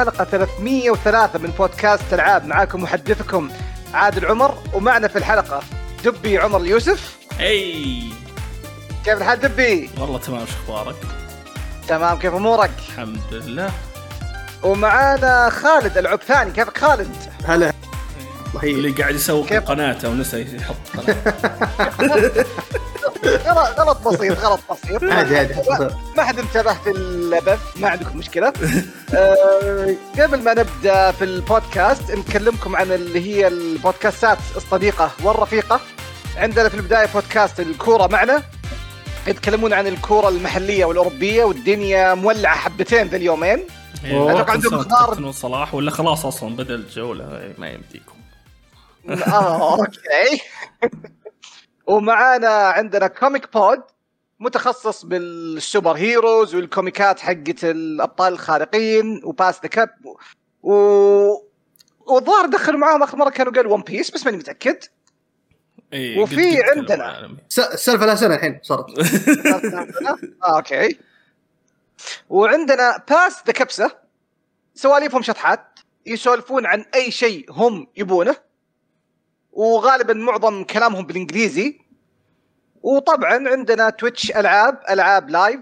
الحلقة 303 من بودكاست ألعاب معاكم محدثكم عادل عمر ومعنا في الحلقة دبي عمر اليوسف أي كيف الحال دبي؟ والله تمام شو أخبارك؟ تمام كيف أمورك؟ الحمد لله ومعانا خالد العب ثاني كيفك خالد؟ هلا الله اللي قاعد يسوق؟ قناته ونسى يحط قناة. غلط غلط بسيط غلط بسيط. عادي عادي ما حد انتبه في البث ما عندكم مشكلة. أه قبل ما نبدأ في البودكاست نكلمكم عن اللي هي البودكاستات الصديقة والرفيقة. عندنا في البداية بودكاست الكورة معنا. يتكلمون عن الكورة المحلية والأوروبية والدنيا مولعة حبتين ذا اليومين. إيه، أتوقع عندهم أخبار. صلاح ولا خلاص أصلا بدل الجولة ما يمديكم. آه okay. ومعانا عندنا Comic Pod متخصص بال super heroes وال comicات حقت الأبطال الخارقين وباس ذا كاب و والظاهر دخلوا معاهم آخر مرة كانوا قالوا ون بيس بس ماني متأكد. إيه، وفي عندنا. السالفه لها سنة الحين صارت. آه، okay. وعندنا باس ذا كبسه سواليفهم شطحات يسولفون عن أي شيء هم يبونه. وغالبا معظم كلامهم بالإنجليزي. وطبعا عندنا تويتش ألعاب ألعاب live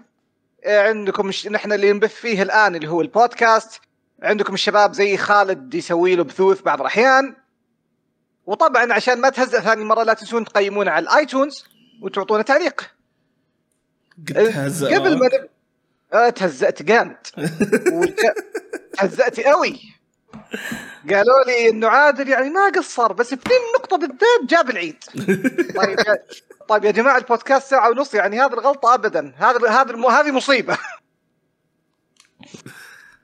عندكم نحن اللي نبث فيه الآن اللي هو البودكاست. عندكم الشباب زي خالد يسوي له بثوث بعض الأحيان. وطبعا عشان ما تهزأ ثاني مرة لا تنسون تقيمونا على ال iTunes وتعطونا تعليق. تهزأ قبل ما. نب... آه تهزأت جامد والك- تهزأت قوي قالوا لي إنه عادل يعني ما قصر بس في النقطه بالذات جاب العيد طيب يا... طيب يا جماعة البودكاست ساعة ونص يعني هذه الغلطة ابدا هذا هذا. هذه مصيبة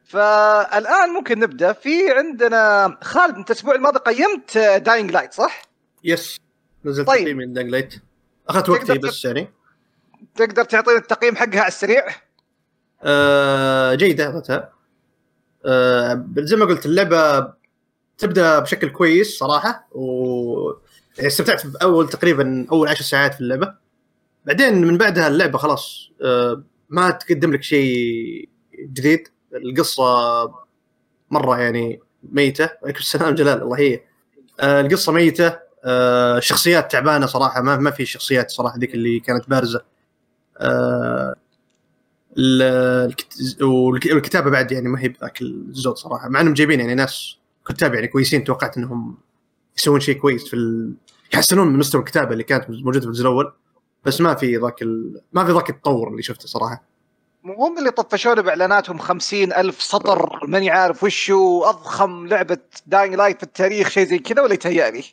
فالآن ممكن نبدأ في عندنا خالد أنت الأسبوع الماضي قيمت Dying Light صح؟ yes نزلت طيب. تقييم من Dying Light أخذت وقتي تقدر بس يعني تقدر تعطينا التقييم حقها على السريع؟ آه جيدة اخذتها زي ما قلت اللعبة تبدأ بشكل كويس صراحة و استمتعت بأول تقريبا أول عشر ساعات في اللعبة. بعدين من بعدها اللعبة خلاص آه ما تقدم لك شيء جديد. القصة مرة يعني ميتة. وعليكم السلام جلال الله هي آه القصة ميتة. آه شخصيات تعبانة صراحة ما ما في شخصيات صراحة ذيك اللي كانت بارزة آه ال- الكت- والك- والكتابة بعد يعني ما هي بذاك الزود صراحة. مع إنهم جايبين يعني ناس كتاب يعني كويسين توقعت إنهم يسوون شيء كويس في ال... يحسنون من مستوى الكتابة اللي كانت موجودة في الجزء الأول. بس ما في ذاك ال... ما في ذاك التطور اللي شفته صراحة. هم اللي طفشونا بإعلاناتهم خمسين ألف سطر ماني عارف وشو أضخم لعبة Dying Light في التاريخ شيء زي كذا ولا يتهيألي؟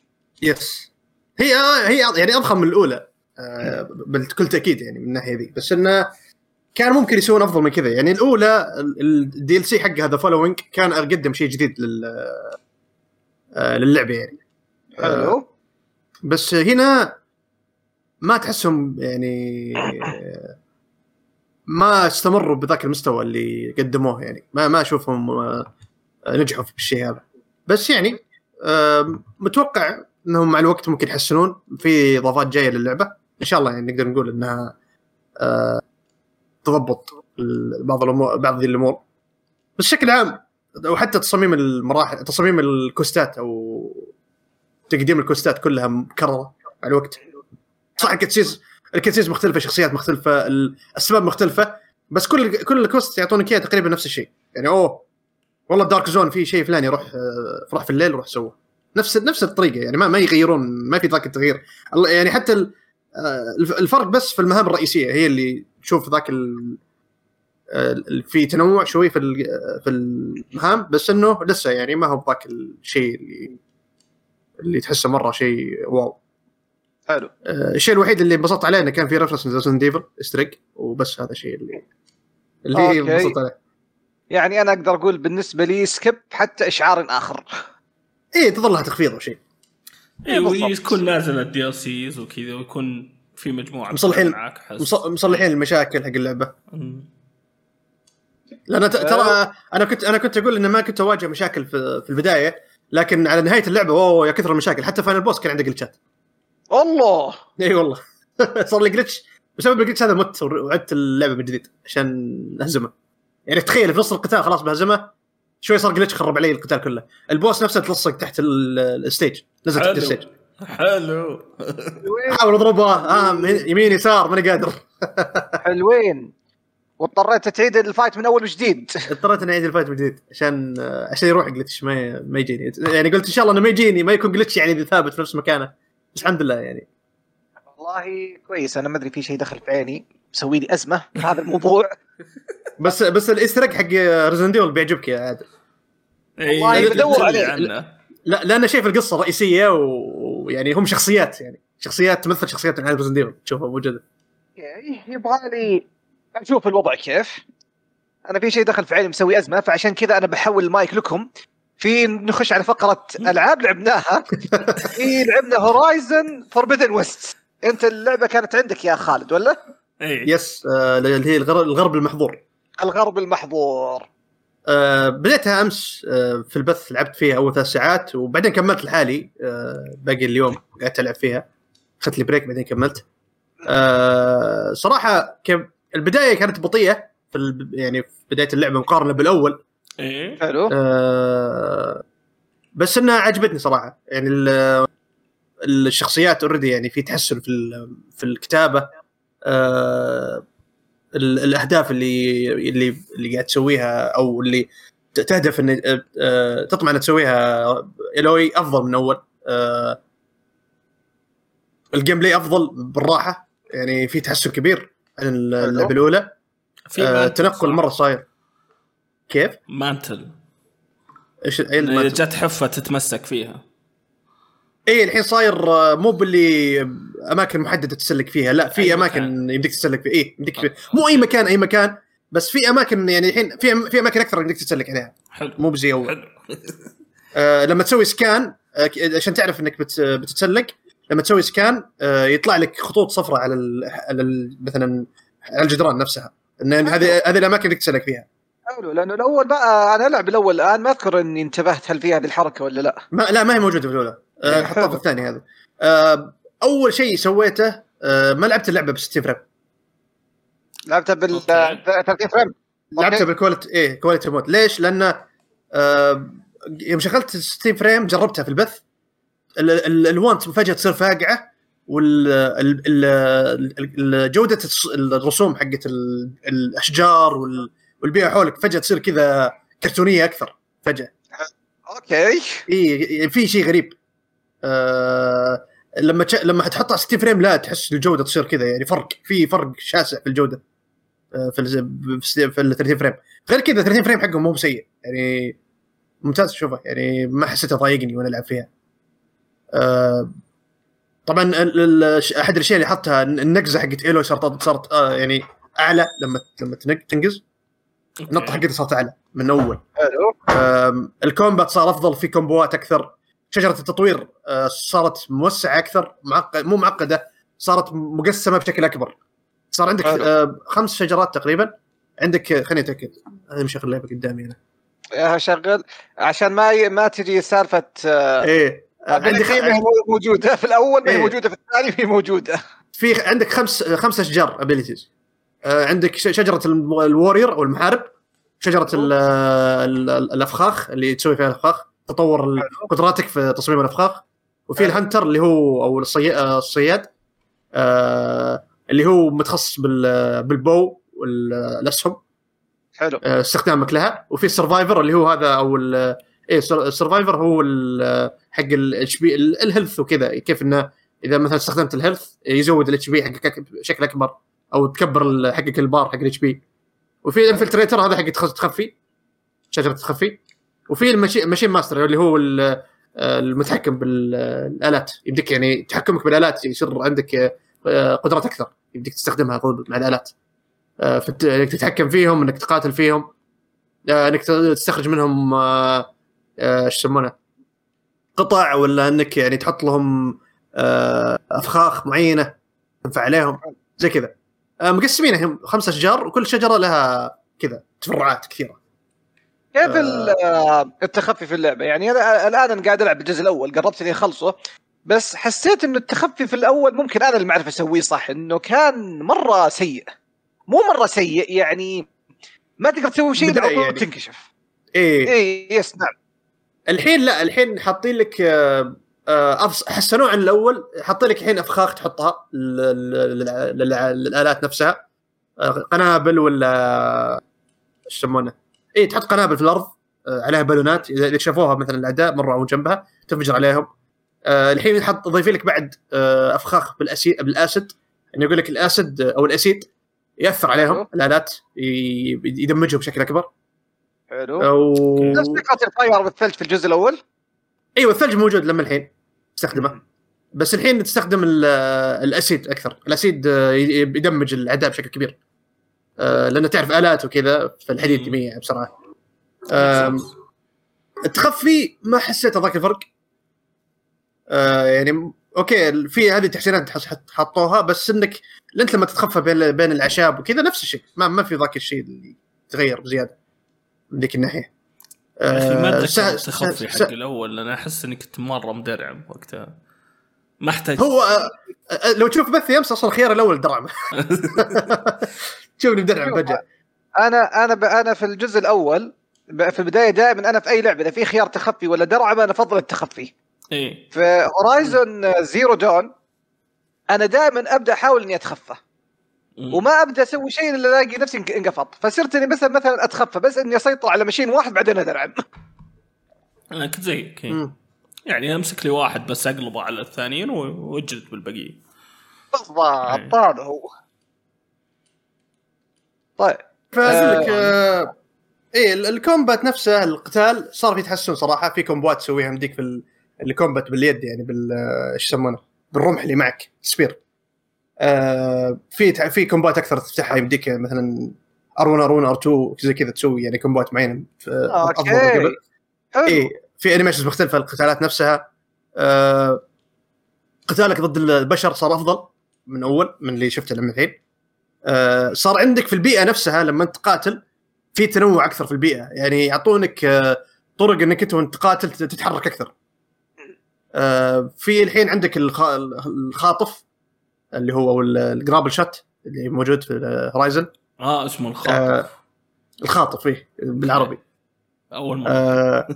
yes هي هي يعني أضخم من الأولى آه، بكل تأكيد يعني من الناحية ذي. بس إنه كان ممكن يسوون أفضل من كذا. يعني الأولى ال DLC حق هذا Following كان قدم شيء جديد لل آه، للعبة يعني. آه، حلو بس هنا ما تحسهم يعني آه، ما استمروا بذاك المستوى اللي قدموه يعني. ما ما أشوفهم آه، نجحوا في الشيء هذا. بس يعني آه، متوقع إنهم مع الوقت ممكن يحسنون في إضافات جاية للعبة. إن شاء الله يعني نقدر نقول إنها آه، تضبط بعض الأمور بعض ذي الأمور. بس بشكل عام وحتى تصاميم المراحل تصاميم ال questات أو تقديم ال questات كلها مكررة مع الوقت. صح ال cutscenes ال cutscenes مختلفة شخصيات مختلفة ال- الاسباب مختلفة بس كل كل ال quest يعطونك إياه تقريبا نفس الشيء. يعني أوه والله dark zone في شيء فلاني روح آه، روح في الليل روح سوه. نفس نفس الطريقة يعني ما ما يغيرون ما في ذاك التغيير. يعني حتى آه، الف- الفرق بس في المهام الرئيسية هي اللي تشوف ذاك ال- آه، ال- في تنوع شوي في ال- في المهام بس إنه لسه يعني ما هو ذاك الشيء اللي اللي تحسه مرة شيء wow. حلو. آه، الشيء الوحيد اللي انبسطت عليه إنه كان في reference ل Resident Evil إستريك وبس هذا الشيء اللي اللي. انبسطت عليه. يعني أنا أقدر أقول بالنسبة لي skip حتى إشعار آخر. إيه تظل لها تخفيض أو شيء. اي بالضبط. ويكون نازل ال DLCs وكذا ويكون في مجموعة مصلحين- معك أحس. مص- مصلحين المشاكل حق اللعبة. لأن ت- ترى أنا كنت أنا كنت أقول انه ما كنت أواجه مشاكل في, في البداية لكن على نهاية اللعبة أوه يا كثر المشاكل. حتى final boss كان عنده جلتشات الله! إي والله. صار لي glitch بسبب ال glitch هذا مت وعدت اللعبة من جديد عشان أهزمه. يعني تخيل في نص القتال خلاص بهزمه شوي صار glitch خرب علي القتال كله. ال boss نفسه تلصق تحت ال- ال stage نزل تحت. ال stage. حلو. احاول اضربه آه يمين يسار ماني قادر. حلوين. واضطريت تعيد ال fight من أول وجديد. اضطريت إني أعيد ال fight من جديد عشان آه، عشان يروح glitch ما ما يجيني. يعني قلت إن شاء الله إنه ما يجيني ما يكون glitch يعني ثابت في نفس مكانه. بس الحمد لله يعني. والله كويس. أنا ما أدري في شيء دخل في عيني مسوي لي أزمة في هذا الموضوع. بس بس ال Easter egg حق Resident Evil بيعجبك يا عادل والله بدور عليه. عنه. لا لأن شايف القصة رئيسيه و- ويعني هم شخصيات يعني شخصيات تمثل شخصيات من عالم Resident Evil تشوفها موجودة. أوكي يبغى لي أشوف الوضع كيف. أنا في شيء دخل في عيني مسوي أزمة فعشان كذا أنا بحول المايك لكم. في نخش على فقرة ألعاب لعبناها. في لعبنا Horizon Forbidden West أنت اللعبة كانت عندك يا خالد ولا؟ إيه. yes آه اللي هي الغر- الغرب المحظور. الغرب المحظور. آه بديتها أمس آه في البث لعبت فيها أول ثلاث ساعات وبعدين كملت لحالي. آه باقي اليوم قعدت العب فيها. أخذت لي break بعدين كملت. صراحة البداية كانت بطيئة في. يعني في بداية اللعبة مقارنة بالأول. إيه. حلو. بس إنها عجبتني صراحة. يعني ال- الشخصيات already يعني في تحسن في ال- في الكتابة. ال- الأهداف اللي اللي اللي قاعد تسويها أو اللي تهدف إن آه، آه، تطمع ان تسويها Aloy أفضل من أول آه ال gameplay أفضل بالراحة يعني في تحسن كبير عن اللعبة الأولى في تنقل؟ مرة صاير كيف؟ mantle إيش ال mantle؟ جت حفة تتمسك فيها اي الحين صاير آه، مو باللي أماكن محددة تسلك فيها لا في أماكن. يمديك تسلك فيها. اي يمديك فيه. مو أي مكان أي مكان بس في أماكن يعني الحين في في أماكن أكثر يمديك تسلك عليها. حلو. مو بزي أول. حلو. آه لما تسوي scan آه عشان تعرف إنك بت بتتسلق لما تسوي scan آه يطلع لك خطوط صفراء على ال على ال مثلا على الجدران نفسها. إن هذه هذه الأماكن اللي تسلك فيها. حلو لأنه الأول بقى أنا ألعب الأول الآن ما أذكر إني انتبهت هل في هذه الحركة ولا لا. ما لا ما هي موجودة في الأولى. حطها في. الثاني هذا آه أول شيء سويته آه ما لعبت اللعبة ب 60 frame لعبتها بال okay. 30 frame لعبتها. بال quality إيه quality mode ليش؟ لأن آه يوم شغلت 60 frame جربتها في البث ال- ال- الالوان فجأة تصير فاقعة والجوده الرسوم حقت ال- الأشجار وال- والبيئة حولك فجأة تصير كذا كرتونية أكثر فجأة okay اي في شيء غريب آه لما تش... لما تحطها 60 frame لا تحس الجودة تصير كذا يعني فرق في فرق شاسع في الجودة آه في ال في ال 30 frame. غير كذا 30 frame حقهم مو بسيء يعني ممتاز تشوفه يعني ما حسيته ضايقني وأنا العب فيها. آه طبعا ال- ال- أحد الأشياء اللي حطها النقزة حقت Aloy صارت صارت آه يعني أعلى لما لما تنق- تنقز. النطه حقتها صارت أعلى من أول. حلو. أم، ال combat صار أفضل في كومبوات أكثر. شجرة التطوير أه، صارت موسعة أكثر معقد مو معقدة صارت مقسمة بشكل أكبر. صار عندك حلو. أه، خمس شجرات تقريبا. عندك أه، خليني أتأكد. أنا مشغل اللعبه قدامي أنا. يا شغل عشان ما ي... ما تجي سالفة آه، إيه عندك هي موجودة. في الأول ما هي إيه. موجودة في الثاني هي موجودة. في عندك خمس خمس أشجار abilities عندك شجرة ال warrior أو المحارب شجرة ال ال ال الأفخاخ اللي تسوي فيها الأفخاخ. تطور قدراتك في تصميم الأفخاخ. وفي. ال hunter اللي هو أو الصي- آه، الصياد آه، اللي هو متخصص بال- بال bow والاسهم حلو. آه، استخدامك لها. وفي ال survivor اللي هو هذا أو ال- إيه السر- ال survivor هو ال- حق ال HP ال health وكذا. كيف إنه إذا مثلا استخدمت ال health يزود ال HP حقك بشكل أكبر أو تكبر حقك البار حق ال HP وفي ال infiltrator هذا حق تخ- تخفي شجرة تخفي. وفي المشي ماشين ماستر اللي هو ال- المتحكم بالآلات. يمديك يعني تحكمك بالآلات يصير عندك آه، قدرات أكثر. يمديك تستخدمها مع الآلات. آه، إنك تتحكم فيهم إنك تقاتل فيهم آه، إنك تستخرج منهم إيش يسمونه؟ قطع ولا إنك يعني تحط لهم أفخاخ معينة تنفع عليهم. زي كذا. مقسمينهم. خمس أشجار وكل شجرة لها كذا تفرعات كثيرة. كيف آه، التخفي في اللعبة؟ يعني أنا الآن أنا قاعد ألعب الجزء الأول قربت إني أخلصه بس حسيت إنه التخفي في الأول ممكن أنا اللي ما اعرف أسويه صح إنه كان مرة سيء. مو مرة سيء يعني ما تقدر تسوي شيء بدائي على طول يعني. تنكشف. إيه. اي يس نعم. الحين لا الحين حاطين لك آه، آه، أفص- حسنوه عن الأول حاطين لك الحين أفخاخ تحطها لل- لل- لل- للآلات نفسها. آه، قنابل ولا إيش يسمونه؟ اي تحط قنابل في الأرض آه، عليها بالونات. اذا شافوها مثلا الاعداء مروا جنبها تنفجر عليهم. آه، الحين يحط ضيفين لك بعد آه، أفخاخ بالاسيد بالأسد. انه يقول لك الأسد آه، أو الأسيد يأثر عليهم. الآلات يدمجهم بشكل أكبر. حلو. نفس فكرة الطياره بالثلج في الجزء الأول؟ أيوه الثلج موجود لما الحين تستخدمه. بس الحين تستخدم ال- الأسيد أكثر. الأسيد آه، يدمج الاعداء بشكل كبير. آه، لأنه تعرف آلات وكذا فالحديد مم. يميع بسرعة التخفي ما حسيت ذاك الفرق. آه، يعني أوكي في هذه التحسينات تحس- حط- حطوها بس إنك انت لما تتخفى بين بين الأعشاب وكذا نفس الشيء. ما ما في ذاك الشيء اللي تغير بزيادة من ذيك الناحية. أخي ما آه، أتذكر التخفي حق الأول لأن أحس اني كنت مرة مدرعم وقتها. ما أحتاج. هو آه، آه، لو تشوف بث يمس أصلا خيار الأول درعم. شوفني مدرعم فجأة. أنا أنا ب... أنا في الجزء الأول ب- في البداية دائما أنا في أي لعبة إذا في خيار تخفي ولا درعم أنا أفضل التخفي. إيه. في Horizon Zero Dawn أنا دائما أبدأ أحاول إني أتخفى. وما أبدأ أسوي شيء إلا ألاقي نفسي انق- انقفض. فصرت إني مثلا مثلا أتخفى بس إني أسيطر على machine واحد بعدين ادرعم أنا كنت زيك إيه. يعني أمسك لي واحد بس أقلبه على الثانيين وأجلد بالبقية. بالضبط هذا هو. طيب فأقول لك آه، إيه ال- ال combat نفسه القتال صار في تحسن صراحة. في كومبات تسويها مديك في ال- ال combat باليد يعني بال آه، إيش يسمونه؟ بالرمح اللي معك spear. آه في في كومبات أكثر تفتحها يمديك مثلا R 1 R 1 R 2 زي كذا تسوي يعني كومبات معينة. من أوكي. قبل. إيه في animations مختلفة القتالات نفسها. آه قتالك ضد البشر صار أفضل من أول من اللي شفته لما الحين. آه صار عندك في البيئة نفسها لما أنت تقاتل في تنوع أكثر في البيئة. يعني يعطونك آه طرق إنك أنت وأنت تقاتل تت- تتحرك أكثر. آه في الحين عندك الخ- الخاطف اللي هو ال- ال grapple shot اللي موجود في Horizon آه اسمه الخاطف. آه الخاطف إيه بالعربي. أول مرة. آه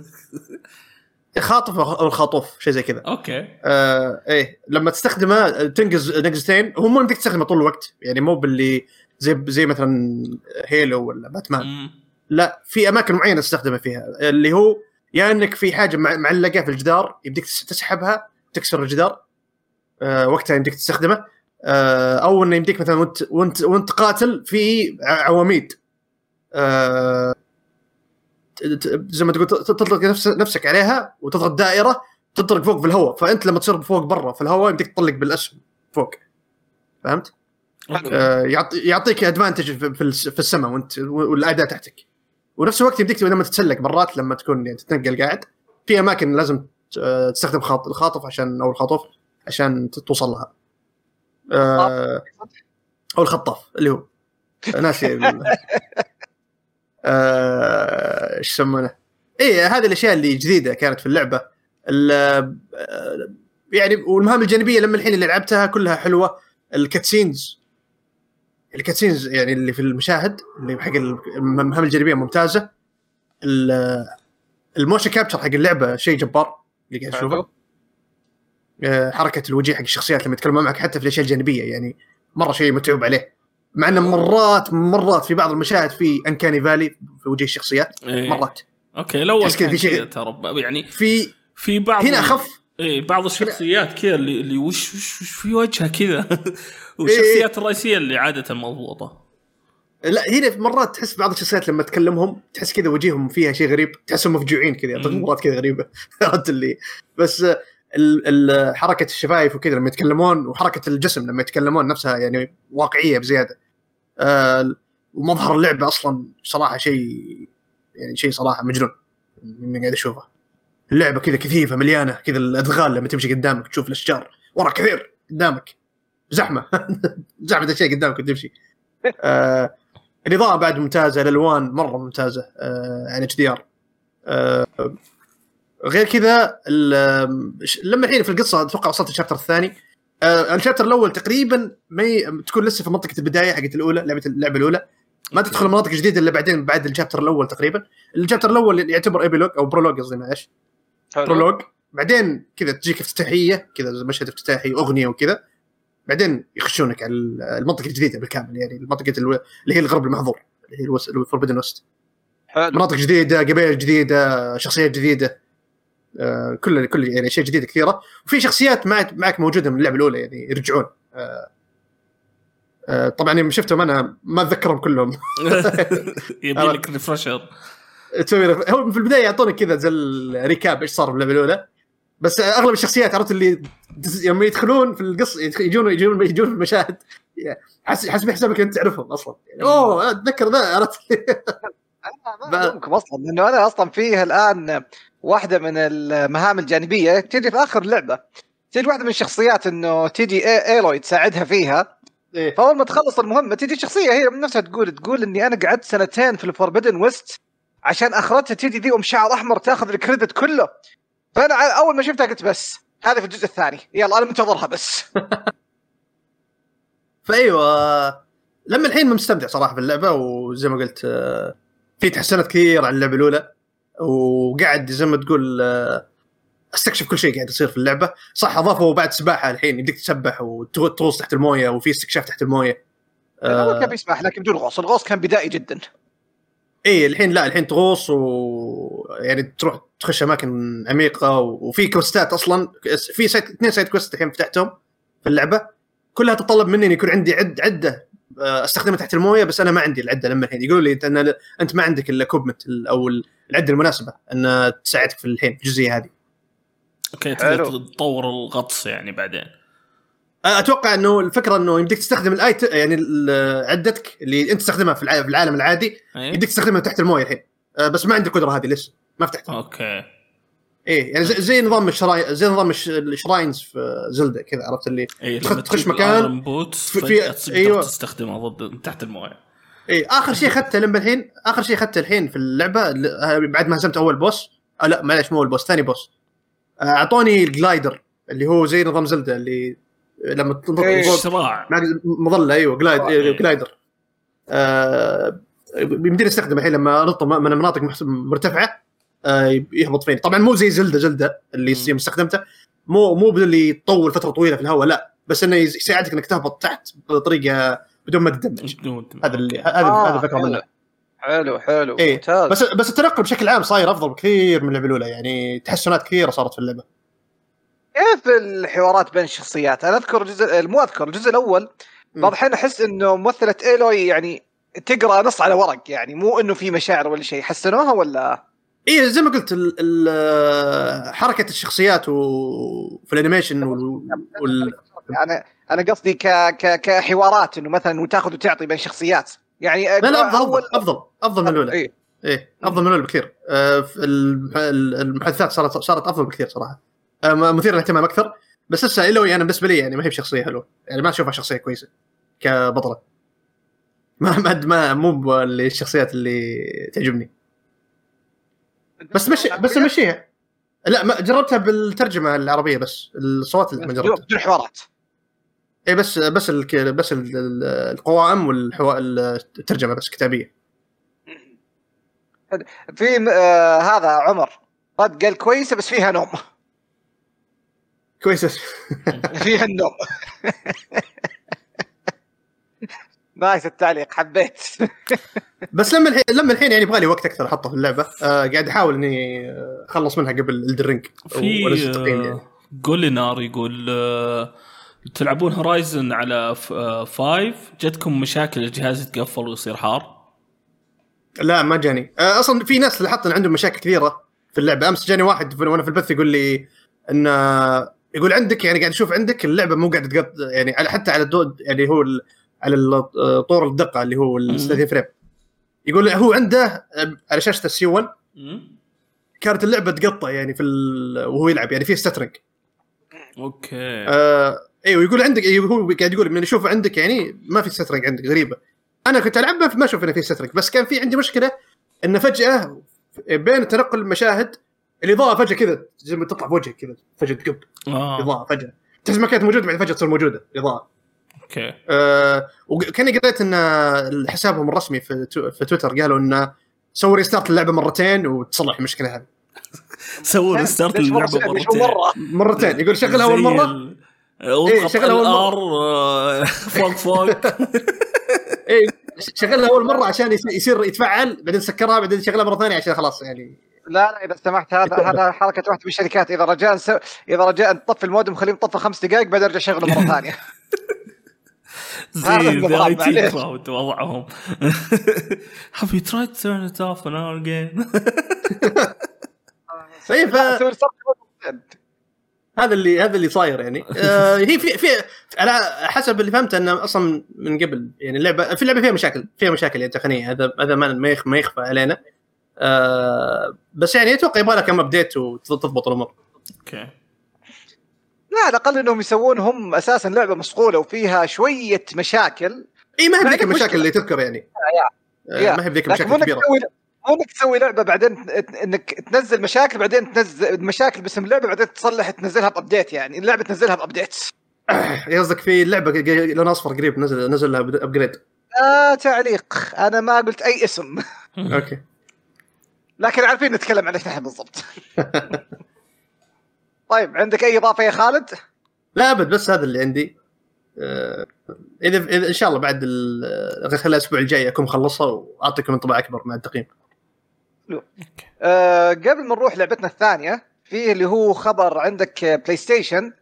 خاطف أو الخاطوف شيء زي كذا. okay. آه إيه لما تستخدمه تنقز نقزتين هو مو بدك تستخدمه طول الوقت يعني مو باللي زي زي مثلا Halo ولا باتمان مم. لا في أماكن معينة تستخدمه فيها اللي هو يا إنك في حاجة مع- معلقة في الجدار يبديك تس- تسحبها تكسر الجدار آه وقتها يمديك تستخدمه. آه أو إنه يمديك مثلا وانت وانت وأنت قاتل في عواميد. آه زي ما تقول تطلق نفس نفسك عليها وتضغط دائرة تطلق فوق في الهواء فأنت لما تصير فوق برا في الهواء يمديك تطلق بالأسهم فوق. فهمت؟ آه، يعطي يعطيك ادفانتج في في الس- في السماء وانت والاعداء تحتك. ونفس الوقت يمديك لما تتسلق مرات لما تكون يعني تتنقل قاعد في أماكن لازم آه، تستخدم خاط الخاطف عشان أو الخاطف عشان توصل لها آه، أو الخطاف اللي هو. ناسي إيش يسمونه؟ اي هذه الأشياء اللي جديدة كانت في اللعبة. ال- آه، يعني والمهام الجانبية لما الحين اللي لعبتها كلها حلوة. ال cutscenes. ال cutscenes يعني اللي في المشاهد اللي حق المهام الجانبية ممتازة. ال- ال motion capture حق اللعبة شيء جبار اللي قاعد اشوفه. آه، حركة الوجه حق الشخصيات لما يتكلمون معك حتى في الأشياء الجانبية يعني مرة شيء متعوب عليه. مع إنه مرات مرات في بعض المشاهد في uncanny valley في وجه الشخصيات إيه. مرات. okay كان في شيء- ترى يعني في في بعض هنا اخف إيه بعض الشخصيات كذا اللي, اللي وش, وش, وش في وجهها كذا. إيه. والشخصيات الرئيسية اللي عادة مضبوطة. لا هنا مرات تحس بعض الشخصيات لما تكلمهم تحس كذا وجيههم فيها شيء غريب تحسهم مفجوعين كذا يعطيك. مرات كذا غريبة. عرفت اللي؟ بس حركة الشفايف وكذا لما يتكلمون وحركة الجسم لما يتكلمون نفسها يعني واقعية بزيادة. ومظهر اللعبه أصلا صراحة شيء يعني شيء صراحة مجنون اني قاعد أشوفه. اللعبة كذا كثيفة مليانة كذا الأدغال لما تمشي قدامك تشوف الأشجار ورا كثير قدامك. زحمة زحمة اشياء قدامك وتمشي. آه الإضاءة بعد ممتازة الألوان مرة ممتازة آه على HDR. غير كذا لما الحين في القصة أتوقع وصلت ال chapter الثاني. آه ال chapter الأول تقريبا ما ي... تكون لسه في منطقة البداية حقت الأولى لعبة اللعبه الأولى. ما تدخل المناطق الجديدة إلا بعدين بعد ال chapter الأول تقريبا. ال chapter الأول يعتبر epilogue أو prologue قصدي معلش prologue بعدين كذا تجيك افتتاحية كذا مشهد افتتاحي أغنية وكذا. بعدين يخشونك على المنطقة الجديدة بالكامل يعني المنطقة اللي هي الغرب المحظور اللي هي الفوربدن وست حلو. مناطق جديدة قبائل جديدة شخصيات جديدة. كل كل يعني أشياء جديدة كثيرة. وفي شخصيات معك معك موجودة من اللعبة الأولى يعني يرجعون. آه، آه، طبعا يوم شفتهم أنا ما أتذكرهم كلهم. يبي لك ريفرشر تسوي هو في البداية يعطونك كذا زي ال recap إيش صار في اللعبة الأولى. بس أغلب الشخصيات عرفت اللي يوم يدخلون في القصة يجون يجون يجون في المشاهد. حس حسب حسابك أنت تعرفهم أصلا. يعني أوه أتذكر ذا عرفت. ما ألومكم أصلا لأنه أنا أصلا فيه الآن واحدة من المهام الجانبية. تجي في آخر اللعبه تجي واحدة من الشخصيات إنه تجي Aloy تساعدها فيها؟ إيه. فأول ما تخلص المهمة تجي شخصية هي من نفسها تقول تقول إني أنا قعدت سنتين في ال Forbidden West عشان اخرتها تجي ذي أم شعر أحمر تأخذ الكريدت كله. فأنا أول ما شفتها قلت بس هذه في الجزء الثاني. يلا أنا منتظرها بس. فأيوة لما الحين مستمتع صراحة في اللعبه وزي ما قلت آه، في تحسنات كثير عن اللعبة الأولى وقاعد زي ما تقول آه، أستكشف كل شيء قاعد يصير في اللعبة. صح أضافوا بعد سباحة الحين يمديك تسبح وتغوص تحت الموية وفي استكشاف تحت الموية. الأول كان بيسمح لكن بدون غوص. الغوص كان بدائي جدا. اي الحين لا الحين تغوص و يعني تروح تخش أماكن عميقة وفي كويستات أصلا. في side اثنين side quest الحين فتحتهم في اللعبة. كلها تتطلب مني إن يكون عندي عد عدة آه، أستخدمها تحت الموية بس أنا ما عندي العدة لما الحين. يقولوا لي ان أنت ما عندك ال equipment أو العدة المناسبة إن تساعدك في الحين الجزئية هذه. okay. تقدر تطور الغطس يعني بعدين. آه، أتوقع إنه الفكرة إنه يمديك تستخدم الايت يعني عدتك اللي أنت تستخدمها في الع- في العالم العادي إيه؟ يمديك تستخدمها تحت الموية الحين. آه، بس ما عندي القدرة هذه لسه ما فتحتها. okay. إيه يعني زي, زي نظام ال shrine زي نظام الش- ال shrines في Zelda كذا عرفت اللي تخ- تخش مكان بوتس في- أيوة. تستخدمها ضد تحت الموية إيه آخر شيء اخذته لما الحين آخر شيء اخذته الحين في اللعبة آه، بعد ما هزمت أول boss آه لا معلش مو أول boss ثاني boss آه، أعطوني ال glider اللي هو زي نظام Zelda اللي لما تنطط إيه. مع مظلة أيوه glide آه، إيه، إيه. glider آه يمديني أستخدمه الحين لما أنط من مناطق مرتفعة آه يهبط فيني. طبعا مو زي Zelda Zelda اللي. يوم استخدمته مو مو باللي يطول فترة طويلة في الهواء لا. بس إنه يساعدك إنك تهبط تحت بطريقة بدون ما تدمج هذا اللي. هذا آه، هذا الفكرة حلو. منه. حلو حلو. إيه، ممتاز. بس بس التنقل بشكل عام صاير أفضل بكثير من اللعبة الأولى يعني تحسنات كثيرة صارت في اللعبة. كيف الحوارات بين الشخصيات؟ أنا أذكر الجزء مو أذكر الجزء الأول. بعض الأحيان أحس إنه ممثلة Aloy يعني تقرأ نص على ورق يعني مو إنه في مشاعر ولا شيء. حسنوها ولا؟ إيه زي ما قلت ال ال حركة الشخصيات وفي ال animation وال, وال... أنا أنا قصدي ك... ك... كحوارات إنه مثلا وتاخذ وتعطي بين شخصيات. يعني لا لا أفضل اول أفضل أفضل من الأولى. إيه. إيه أفضل من الأولى بكثير. آه، المحادثات صارت صارت أفضل بكثير صراحة. آه، مثير للاهتمام أكثر. بس لسه ايلوي أنا بالنسبة لي يعني ما هي بشخصية حلوة. يعني ما أشوفها شخصية كويسة كبطلة. ما ما ما مو الشخصيات اللي تعجبني. بس مشي بس مشيها. لا ما جربتها بالترجمة العربية بس الصوت اللي ما جربتها بدون حوارات. اي بس بس الك- بس ال- ال- القوائم والترجمه بس كتابية. في م- آه هذا عمر. رد قال كويسة بس فيها نوم. كويس فيها النوم. nice التعليق حبيت. بس لما الحين لما الحين يعني يبغى لي وقت أكثر أحطه في اللعبة آه قاعد أحاول إني أخلص منها قبل Elden Ring في آه، جولينار يقول آه، تلعبون Horizon على five جتكم مشاكل الجهاز يتقفل ويصير حار؟ لا ما جاني. آه أصلا في ناس لاحظت إن عندهم مشاكل كثيرة في اللعبة. أمس جاني واحد في- وأنا في البث يقول لي إن يقول عندك يعني قاعد أشوف عندك اللعبة مو قاعدة تقط يعني على حتى على الدود يعني هو على آه، طور الدقة اللي هو ال 30 frame يقول هو عنده آه، على شاشة ال C1 مم. كانت اللعبة تقطع يعني في ال- وهو يلعب يعني في stuttering أوكي. آه أيوه يقول عندك أيوه هو قاعد يقول من أشوف عندك يعني ما في stuttering عندك غريبة. أنا كنت ألعب ما- أشوف إنه في stuttering بس كان في عندي مشكلة انه فجأة بين تنقل المشاهد الإضاءة فجأة كذا زي ما تطلع في وجهك كذا فجأة تقب. آه. إضاءة فجأة. تحس ما كانت موجودة بعد فجأة تصير موجودة الاضاءه أوكي. آه وكاني قريت إن حسابهم الرسمي في تو- في تويتر قالوا انه سووا restart اللعبة مرتين وتصلح المشكلة هذه. سووا restart اللعبة مرتين. مرتين. يقول شغلها أول مرة؟ اضغط شغلها أول مرة. ال R آه، فوق فوق. اي شغلها أول مرة عشان يصير- يصير يتفعل بعدين سكرها بعدين شغلها مرة ثانية عشان خلاص يعني. لا لا إذا سمحت هذا هذا حركة واحدة من الشركات. إذا رجاء. إذا رجاء نطفي المودم خليه مطفي خمس دقائق بعدين ارجع اشغله مرة ثانية. زي النظام، ذا IT crowd وضعهم Have you tried to turn it off and on again؟ طيب مرتين. هذا اللي هذا اللي صاير يعني آه هي في في على حسب اللي فهمت إنه أصلا من قبل يعني اللعبة في اللعبة فيها مشاكل فيها مشاكل يعني تقنية هذا هذا ما ما يخفى علينا آه بس يعني أتوقع يبغى لها كم update وتضبط الأمور okay لا على الأقل إنهم يسوون هم أساسا لعبة مصقوله وفيها شوية مشاكل. إي ما هي بذيك المشاكل. اللي تذكر يعني. آه يا. ما هي بذيك المشاكل الكبيره مو إنك تسوي لعبة بعدين إنك تنزل مشاكل بعدين تنزل مشاكل باسم اللعبة بعدين تصلح تنزلها ب update يعني. اللعبة تنزلها ب update قصدك في لعبه لون أصفر قريب نزل نزل لها upgrade آه تعليق. أنا ما قلت أي اسم. okay. لكن عارفين نتكلم عن إيش نحن بالضبط. طيب عندك أي إضافة يا خالد؟ لا أبد بس هذا اللي عندي. آه، اذا اذا إن شاء الله بعد ال- خلال الأسبوع الجاي أكون مخلصها وأعطيكم انطباع أكبر مع التقييم. آه قبل ما نروح لعبتنا الثانية في اللي هو خبر عندك آه، بلاي ستيشن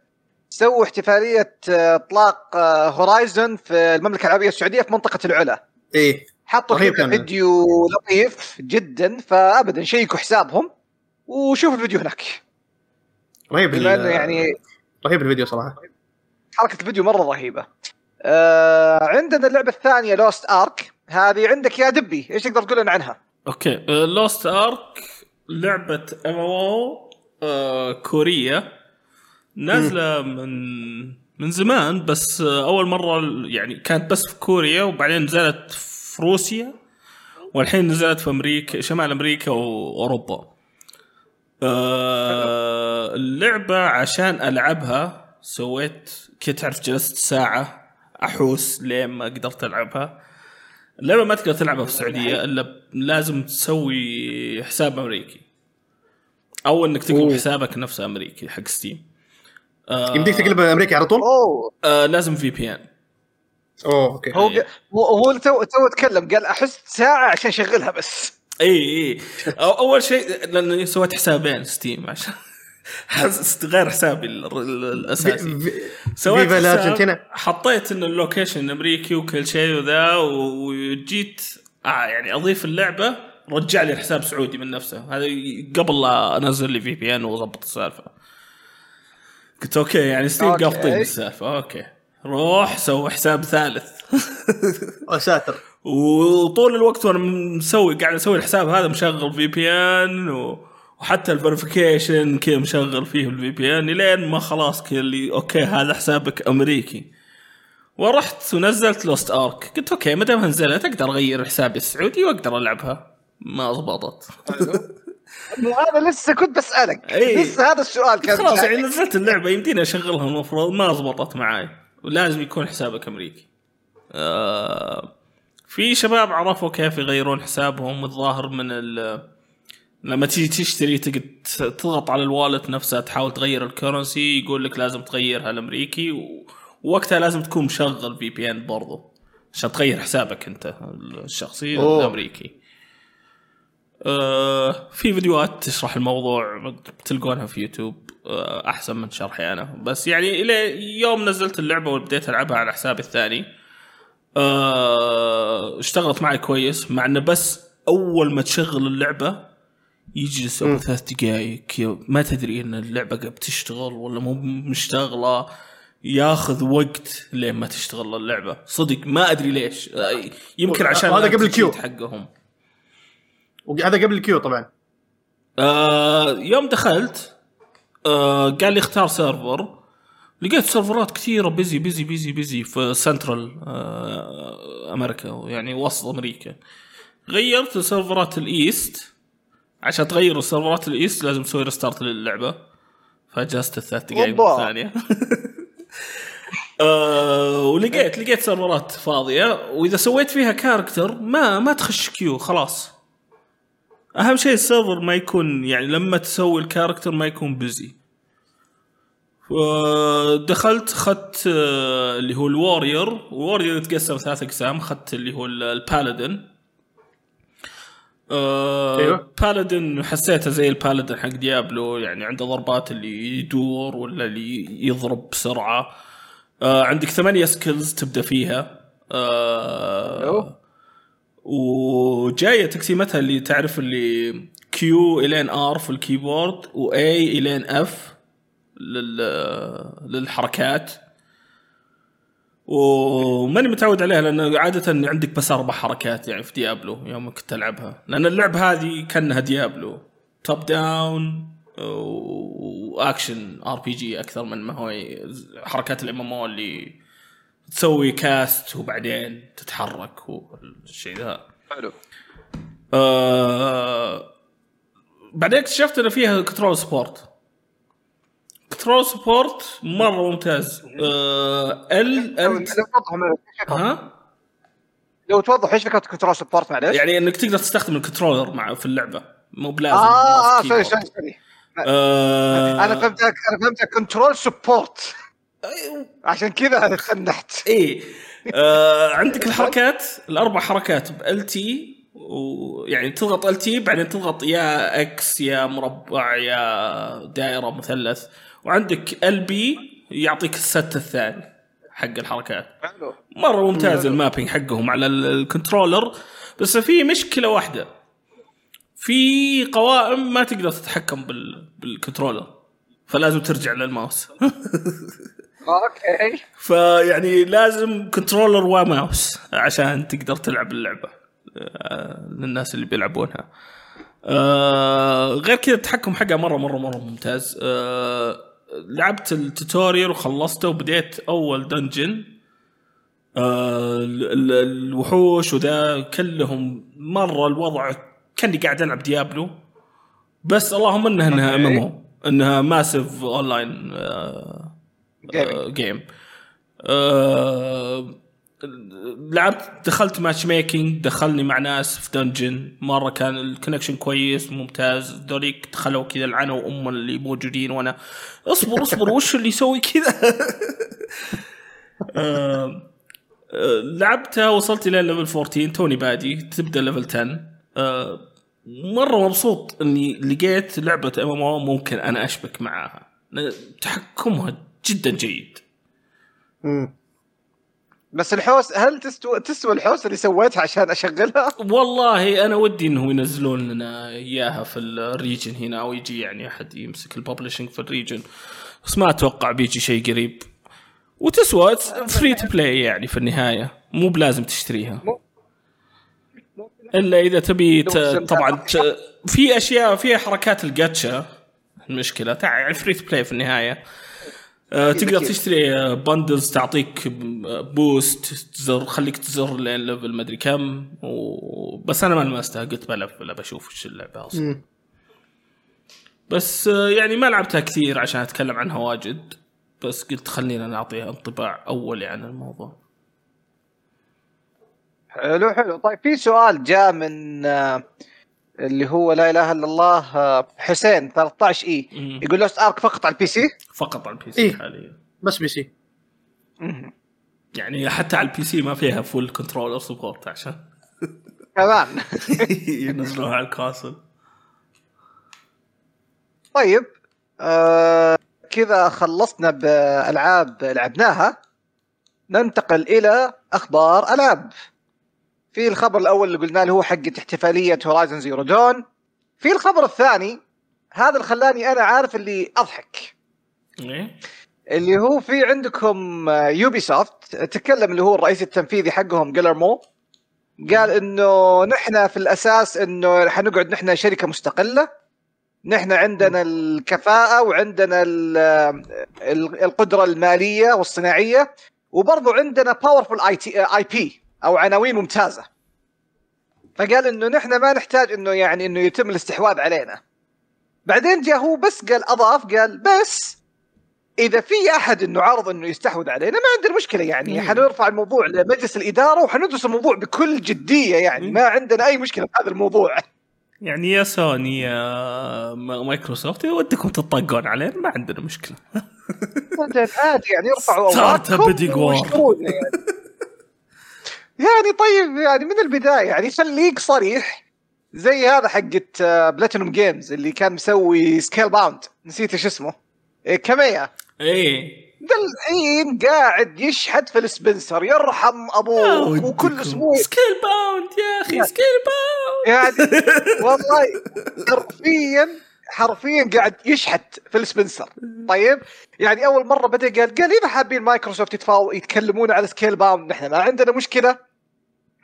سووا احتفالية آه، إطلاق آه، هورايزون في المملكة العربية السعودية في منطقة العلا. إيه. حطوا. فيديو لطيف جدا فابدا شيكوا حسابهم وشوفوا الفيديو هناك. رهيب بما ال- إنه يعني رهيب الفيديو صراحة حركة الفيديو مرة رهيبة. آه عندنا اللعبة الثانية لوست ارك هذه عندك يا دبي إيش تقدر تقول لنا عنها؟ okay Lost Ark لعبة MMO كورية نازلة من من زمان بس آه، أول مرة يعني كانت بس في كوريا وبعدين نزلت في روسيا والحين نزلت في أمريكا شمال أمريكا وأوروبا آه، اللعبة عشان ألعبها سويت كنت تعرف جلست ساعة أحوس لين ما قدرت ألعبها. اللعبة ما تقدر تلعبها في السعودية إلا لازم تسوي حساب أمريكي. أو إنك تقلب. حسابك نفسه أمريكي حق ستيم آه يمديك تقلب أمريكي على طول؟ أوه. آه لازم VPN أوه okay. هو إيه. هو هو تو تو تكلم قال أحس ساعة عشان أشغلها بس. إي إي. أو أول شيء لاني سويت حسابين ستيم عشان غير حسابي ال- ال- الأساسي. سويت حساب،. حطيت ان ال location امريكي وكل شيء وذا وجيت آه يعني أضيف اللعبة رجع لي الحساب سعودي من نفسه. هذا قبل لا أنزل لي VPN واضبط السالفة. قلت okay يعني ستيم okay. ضابطين السالفه okay. روح سوي حساب ثالث. يا ساتر وطول الوقت وأنا مسوي قاعد أسوي الحساب هذا مشغل VPN. وحتى ال verification كذا مشغل فيه ال VPN لين ما خلاص كذا اللي okay هذا حسابك أمريكي. ورحت ونزلت Lost Ark قلت okay ما دام نزلت؟ أقدر أغير حسابي السعودي وأقدر ألعبها. ما ضبطت هذا لسه كنت بسألك. إيه. لسه هذا السؤال كان خلاص. يعني نزلت اللعبة يمديني أشغلها المفروض ما ضبطت معاي. ولازم يكون حسابك أمريكي. آه في شباب عرفوا كيف يغيرون حسابهم الظاهر من ال لما تيجي تشتري تقعد تضغط على الوالت نفسها تحاول تغير الكرنسي يقول لك لازم تغيرها الامريكي و- ووقتها لازم تكون مشغل في بي ان برضو عشان تغير حسابك انت الشخصي أوه. الأمريكي. آه في فيديوهات تشرح الموضوع بتلقونها في يوتيوب آه أحسن من شرحي أنا. بس يعني إلى يوم نزلت اللعبة وبديت ألعبها على حسابي الثاني. آه اشتغلت معي كويس مع إنه بس أول ما تشغل اللعبة يجلس. ابو ثلاث دقائق ما تدري إن اللعبة قاعد بتشتغل ولا مو مشتغلة ياخذ وقت لين ما تشتغل اللعبة صدق ما أدري ليش آه، يمكن عشان هذا قبل ال queue. حقهم وهذا قبل ال queue طبعا آه يوم دخلت آه قال لي اختار server لقيت server ات كثيرة busy busy busy busy في سنترال آه أمريكا يعني وسط أمريكا. غيرت server ات ال east. عشان تغير server ات ال east لازم تسوي restart للعبة. فجلست الثلاث دقائق. الثانية آه ولقيت لقيت server ات فاضية. وإذا سويت فيها character ما ما تخش queue خلاص. أهم شيء ال server ما يكون يعني لما تسوي ال character ما يكون busy دخلت اخذت آه، اللي هو ال warrior. ال warrior يتقسم ثلاث أقسام. اخذت اللي هو ال- ال paladin. آه أيوة. paladin حسيته زي ال paladin حق ديابلو يعني عنده ضربات اللي يدور ولا اللي يضرب بسرعة. آه عندك ثمانية skills تبدأ فيها. آه. وجاية تقسيمتها اللي تعرف اللي Q إلين R في ال keyboard و A إلين F لل للحركات. وماني متعود عليها لأن عادة عندك بس أربع حركات يعني في Diablo يوم كنت ألعبها. لأن اللعبه هذه كأنها Diablo. top down و action RPG أكثر من ما هو حركات ال MMO اللي تسوي cast وبعدين تتحرك والشيء ذا. حلو. آه بعدين اكتشفت إن فيها control support control support مرة ممتاز. آه ال لو ال ها؟ لو توضح إيش فكرة control support معلش يعني إنك تقدر تستخدم ال controller مع في اللعبة. مو بلازم آه آه sorry. sorry sorry. آه أنا فهمتك أنا فهمتك. control support. عشان كذا خنحت. إيه. آه عندك الحركات الأربع حركات بال LT ويعني تضغط LT بعدين تضغط يا X يا مربع يا دائرة مثلث. وعندك LB يعطيك ال set الثاني حق الحركات. حلو. مرة ممتاز ال mapping حقهم على ال- ال controller. بس في مشكلة واحدة. في قوائم ما تقدر تتحكم بال... بال controller. فلازم ترجع للماوس. okay. فيعني لازم controller و mouse عشان تقدر تلعب اللعبة. آه، للناس اللي بيلعبونها. آه، غير كذا التحكم حقها مره مره مرة ممتاز. آه، لعبت ال tutorial وخلصته وبديت أول dungeon آه، ال- ال- الوحوش وذا كلهم مرة الوضع كأني قاعد ألعب Diablo. بس اللهم انها إنها ام إنها massive online آه، gaming. game آه لعبت دخلت matchmaking دخلني مع ناس في dungeon مرة كان ال connection كويس ممتاز. ذوليك دخلوا كذا العنا وام اللي موجودين وأنا اصبر اصبر وش اللي يسوي كذا؟ آه لعبتها وصلت إلى level 14 توني بادي تبدأ level 10 آه مرة مبسوط إني لقيت لعبة MMO ممكن أنا أشبك معاها. تحكمها جدا جيد. بس الحوس هل تستوى تستوى الحوس اللي سويتها عشان أشغلها؟ والله أنا ودي إنهم ينزلون لنا إياها في ال region هنا أو يجي يعني أحد يمسك ال publishing في ال region. بس ما أتوقع بيجي شيء قريب. وتسوى free to play يعني في النهاية مو بلازم تشتريها. إلا إذا تبي طبعا في أشياء فيها حركات الجاتشا. المشكلة تع يعني free to play في النهاية. تقدر أكيد. تشتري bundles تعطيك boost تزر خليك تزر لين level ما أدري كم و... بس أنا ما لمستها قلت بلعب ولا بشوف إيش اللعبة أصلا مم. بس آه، يعني ما لعبتها كثير عشان أتكلم عنها واجد بس قلت خلينا نعطيها انطباع اولي عن الموضوع حلو حلو طيب في سؤال جاء من آه، اللي هو لا إله إلا الله آه، حسين 13 اي. يقول Lost Ark فقط على ال PC؟ فقط على ال PC إيه. حاليا. بس PC. يعني حتى على ال PC ما فيها full controller support عشان. كمان ينزلوها على ال console طيب آه كذا خلصنا بألعاب لعبناها. ننتقل إلى أخبار ألعاب. في الخبر الأول اللي قلنا له هو حق احتفالية Horizon Zero Dawn في الخبر الثاني هذا اللي خلاني أنا عارف اللي أضحك. إيه. اللي هو في عندكم Ubisoft تكلم اللي هو الرئيس التنفيذي حقهم Guillemot قال إنه نحن في الأساس إنه حنقعد نحن شركة مستقلة. نحن عندنا الكفاءة وعندنا ال- القدرة المالية والصناعية. وبرضو عندنا باورفul اي تي اي بي أو عناوين ممتازة فقال إنه نحن ما نحتاج إنه يعني إنه يتم الاستحواذ علينا بعدين جاء هو بس قال أضاف قال بس إذا في أحد إنه عارض إنه يستحوذ علينا ما عندنا مشكلة يعني مم. حنرفع الموضوع لمجلس الإدارة وحندرس الموضوع بكل جدية يعني مم. ما عندنا أي مشكلة في هذا الموضوع يعني يا سوني يا مايكروسوفت ودكم تطقون علينا ما عندنا مشكلة عادي يعني يرفعوا. ويشترونا يعني. يعني طيب يعني من البداية يعني خليك صريح زي هذا حقت PlatinumGames اللي كان مسوي Scalebound نسيت إيش اسمه. إيه، كاميا. إيه. ذا الحين قاعد يشحت Phil Spencer يرحم أبوك وكل أسبوع Scalebound يا أخي Scalebound يعني والله حرفيا حرفيا قاعد يشحت Phil Spencer. طيب يعني أول مرة بدأ قال قال إذا حابين مايكروسوفت يتفاو يتكلمون على Scalebound نحن ما عندنا مشكلة.